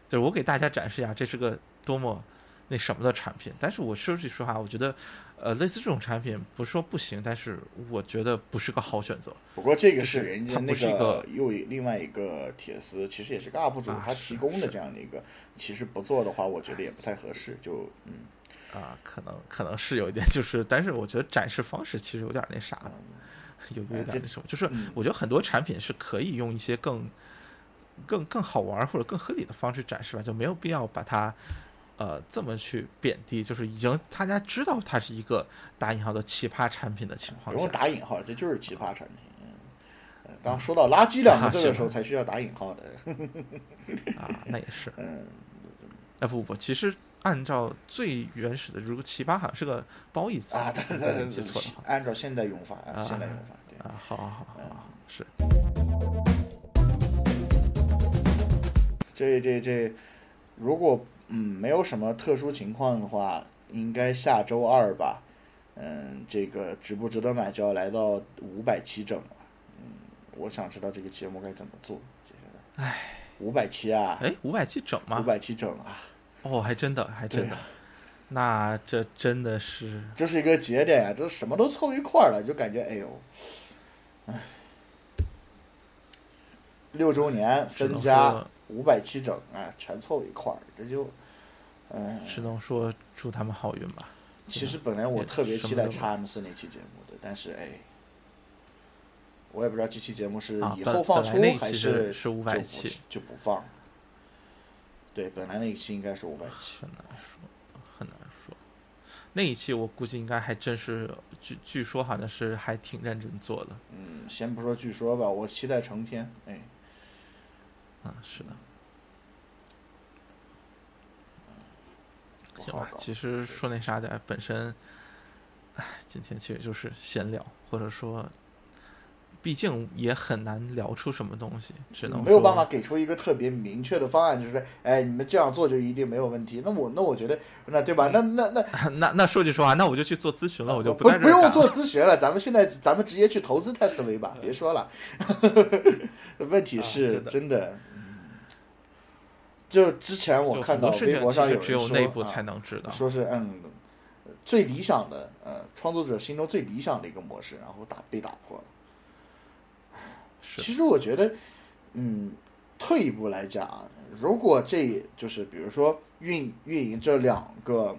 就是我给大家展示一下这是个多么那什么的产品。但是我说句实话，我觉得，呃，类似这种产品不是说不行，但是我觉得不是个好选择。不过这个是人家那不是一个又另外一个铁丝，其实也是个 UP 主，他提供的这样的一个，其实不做的话，我觉得也不太合适。就嗯，啊，可能可能是有一点，就是，但是我觉得展示方式其实有点那啥的，有有点那什么，就是嗯我觉得很多产品是可以用一些更更更好玩或者更合理的方式展示吧，就没有必要把它呃这么去贬低，就是已经大家知道它是一个打引号的奇葩产品的情不用况下，打引号，这就是奇葩产品。嗯，呃刚说到垃圾两个字的时候，才需要打引号的。啊，那也是，嗯，哎不不，其实按照最原始的，如果奇葩好像是个褒义词啊，记错了，按照现代用法，啊啊现代用法，对。啊，好好好好好，是。这这这，如果嗯没有什么特殊情况的话，应该下周二吧，嗯，这个值不值得买就要来到五百期整了，嗯，我想知道这个节目该怎么做，接下来，唉，五百期啊，哎，五百期整吗？五百期整啊，哦，还真的，还真的。那这真的是，这是一个节点呀、这什么都凑一块儿了，就感觉哎呦，唉，六周年分家说五百七整啊，全凑一块儿，这就，嗯。只能说祝他们好运吧。其实本来我特别期待什么都 x M 四那期节目的，但是哎，我也不知道这期节目是以后放出还期是是500就不期就不放。对，本来那一期应该是五百期。很难说，很难说。那一期我估计应该还真是，据据说好像是还挺认真做的。嗯，先不说据说吧，我期待成片。哎，嗯，是的。行吧其实说那啥的，本身，唉，今天其实就是闲聊，或者说，毕竟也很难聊出什么东西，只能没有办法给出一个特别明确的方案，就是哎，你们这样做就一定没有问题。那我那我觉得，那对吧？那那那 那那说句实话，那我就去做咨询了，我就不不用做咨询了，咱们现在咱们直接去投资 Testway 吧，别说了。问题啊是真的就之前我看到微博上有人说啊内部才能知道。说是嗯最理想的呃创作者心中最理想的一个模式，然后打被打破了。是其实我觉得，嗯，退一步来讲啊，如果这就是比如说运运营这两个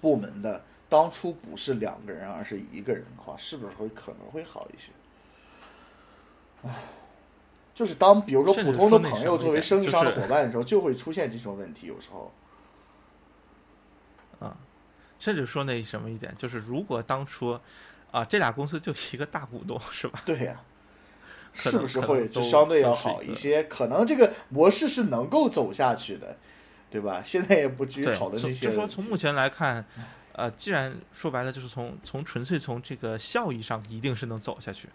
部门的当初不是两个人，而是一个人的话，是不是会可能会好一些？唉，就是当比如说普通的朋友作为生意上的伙伴的时候，就会出现这种问题，有时候。啊，甚至说那什么一点，就是如果当初啊这俩公司就一个大股东是吧？对呀、是不是会就相对要好一些？可能这个模式是能够走下去的，对吧？现在也不至于，讨论这些就说。从目前来看，呃，既然说白了就是从从纯粹从这个效益上一定是能走下去，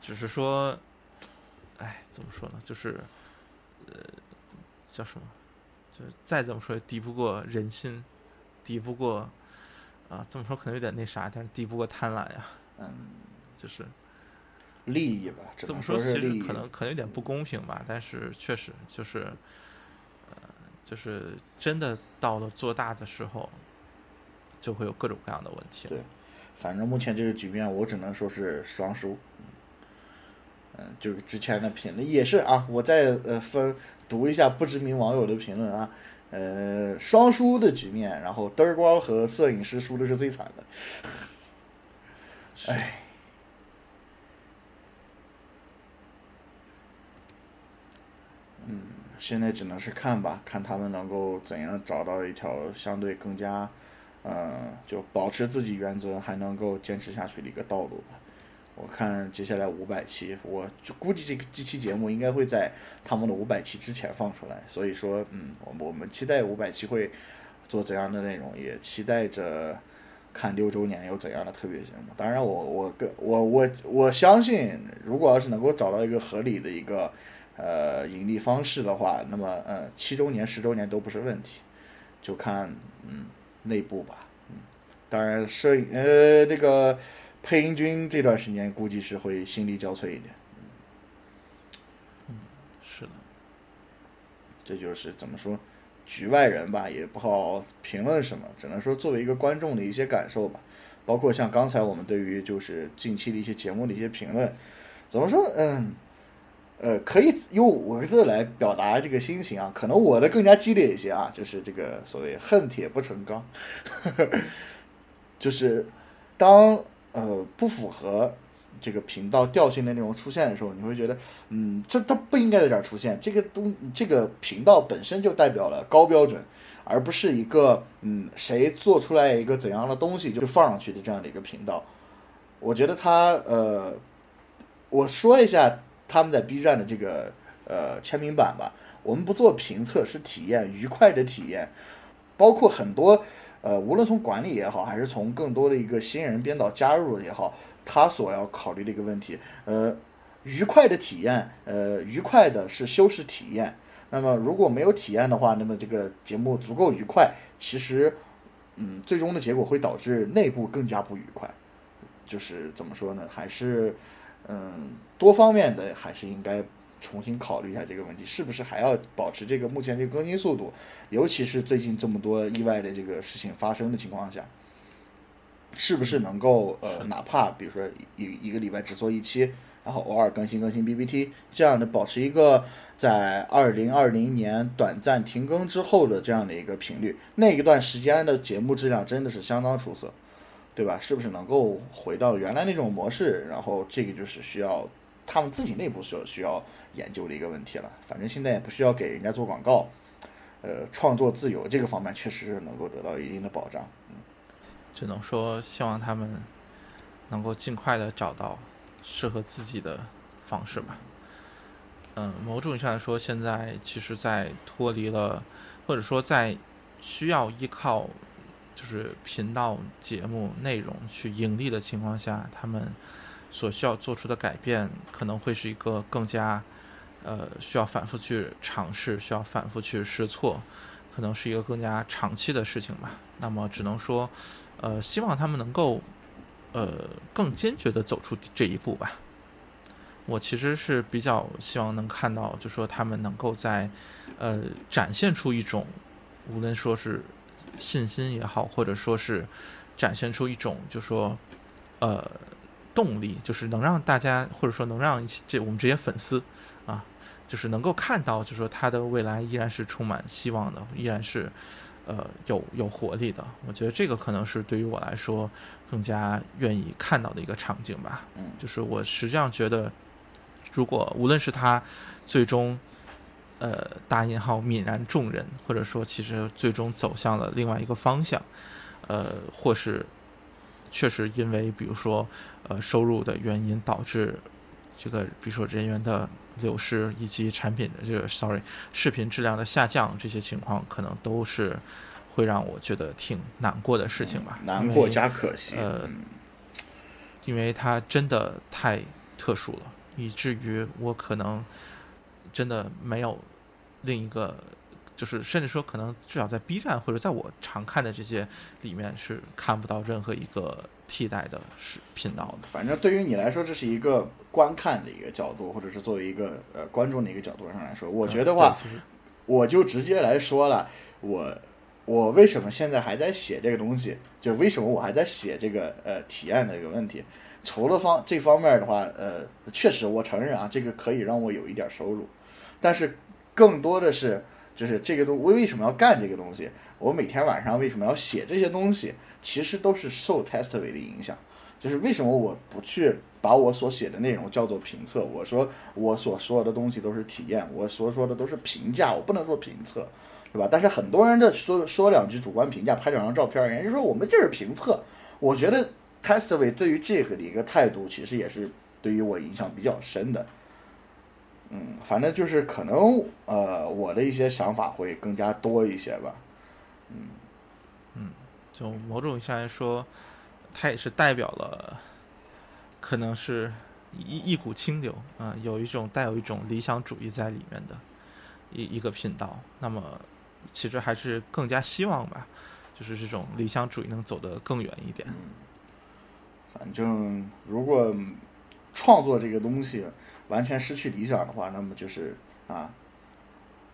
只是说，哎，怎么说呢？就是呃，叫什么？就是再怎么说也敌不过人心，敌不过啊，这么说可能有点那啥，但是敌不过贪婪呀。嗯，就是利益吧，这么说，其。实可能可能有点不公平吧，但是确实就是，呃，就是真的到了做大的时候，就会有各种各样的问题。对反正目前这个局面，我只能说是双输。嗯，就之前的评论也是啊，我再呃分读一下不知名网友的评论啊，呃，双输的局面，然后灯儿光和摄影师输的是最惨的。是哎，嗯，现在只能是看吧，看他们能够怎样找到一条相对更加，呃，就保持自己原则还能够坚持下去的一个道路吧。我看接下来五百期，我就估计这个这期节目应该会在他们的五百期之前放出来，所以说，嗯，我们我们期待五百期会做怎样的内容，也期待着看六周年有怎样的特别节目。当然我，我跟我我我相信，如果要是能够找到一个合理的一个呃盈利方式的话，那么呃七周年、十周年都不是问题，就看嗯内部吧。嗯，当然摄影呃那个配音君这段时间估计是会心力交瘁一点。嗯是的，这就是怎么说，局外人吧，也不好评论什么，只能说作为一个观众的一些感受吧。包括像刚才我们对于就是近期的一些节目的一些评论，怎么说？嗯，呃，可以用五个字来表达这个心情啊。可能我的更加激烈一些啊，就是这个所谓恨铁不成钢，就是当呃不符合这个频道调性的内容出现的时候，你会觉得，嗯，这它不应该在这儿出现。这个东这个频道本身就代表了高标准，而不是一个嗯谁做出来一个怎样的东西就放上去的这样的一个频道。我觉得它呃，我说一下他们在 B 站的这个呃签名版吧。我们不做评测，是体验愉快的体验，包括很多呃，无论从管理也好，还是从更多的一个新人编导加入也好，他所要考虑的一个问题，呃，愉快的体验，呃，愉快的是修饰体验。那么如果没有体验的话，那么这个节目足够愉快，其实，嗯，最终的结果会导致内部更加不愉快。就是怎么说呢？还是，嗯，多方面的还是应该重新考虑一下这个问题，是不是还要保持这个目前这个更新速度？尤其是最近这么多意外的这个事情发生的情况下，是不是能够呃，哪怕比如说一一个礼拜只做一期，然后偶尔更新更新 BBT，这样的保持一个在二零二零年短暂停更之后的这样的一个频率，那一段时间的节目质量真的是相当出色，对吧？是不是能够回到原来那种模式？然后这个就是需要他们自己内部所需要研究的一个问题了。反正现在也不需要给人家做广告，呃，创作自由这个方面确实是能够得到一定的保障。只能说希望他们能够尽快的找到适合自己的方式吧。嗯，某种意义上来说，现在其实，在脱离了，或者说在需要依靠就是频道节目内容去盈利的情况下，他们所需要做出的改变，可能会是一个更加呃需要反复去尝试，需要反复去试错，可能是一个更加长期的事情吧。那么只能说，呃，希望他们能够呃更坚决的走出这一步吧。我其实是比较希望能看到，就说他们能够在呃展现出一种，无论说是信心也好，或者说是展现出一种，就说呃动力，就是能让大家，或者说能让这我们这些粉丝啊，就是能够看到，就是说他的未来依然是充满希望的，依然是呃有有活力的。我觉得这个可能是对于我来说更加愿意看到的一个场景吧。嗯就是我实际上觉得，如果无论是他最终呃大引号泯然众人，或者说其实最终走向了另外一个方向，呃，或是确实因为比如说呃收入的原因导致这个比如说人员的流失以及产品的这个 sorry 视频质量的下降这些情况，可能都是会让我觉得挺难过的事情吧。难过加可惜。呃嗯因为它真的太特殊了，以至于我可能真的没有另一个，就是甚至说可能至少在 B 站或者在我常看的这些里面是看不到任何一个替代的视频道的。反正对于你来说，这是一个观看的一个角度，或者是作为一个呃观众的一个角度上来说，我觉得话，对就是我就直接来说了，我我为什么现在还在写这个东西，就为什么我还在写这个呃体验的一个问题。除了方这方面的话，呃，确实我承认啊，这个可以让我有一点收入，但是更多的是就是这个东，我为什么要干这个东西？我每天晚上为什么要写这些东西？其实都是受 Testway 的影响。就是为什么我不去把我所写的内容叫做评测？我说我所说的东西都是体验，我所说的都是评价，我不能说评测，对吧？但是很多人的说说两句主观评价，拍两张照片，人家说我们这是评测。我觉得 Testway 对于这个的一个态度，其实也是对于我影响比较深的。嗯，反正就是可能呃，我的一些想法会更加多一些吧。嗯嗯就某种意义上来说，它也是代表了，可能是一一股清流啊、有一种带有一种理想主义在里面的一一个频道。那么，其实还是更加希望吧，就是这种理想主义能走得更远一点。反正如果创作这个东西完全失去理想的话，那么就是啊，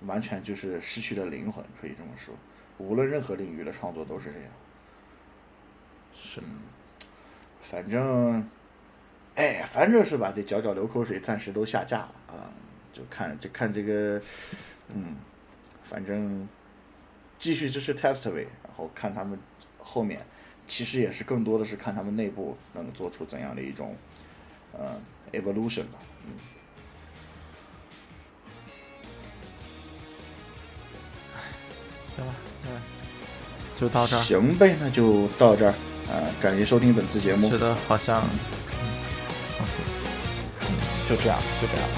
完全就是失去了灵魂，可以这么说。无论任何领域的创作都是这样。是，反正，哎，反正是吧这角角流口水暂时都下架了啊，就看就看这个，嗯，反正继续支持 Testway，然后看他们后面，其实也是更多的是看他们内部能做出怎样的一种呃 evolution 吧，嗯。行吧，嗯，就到这儿。行呗，那就到这儿啊、感谢收听本次节目觉。得好像，嗯就这样，就这样。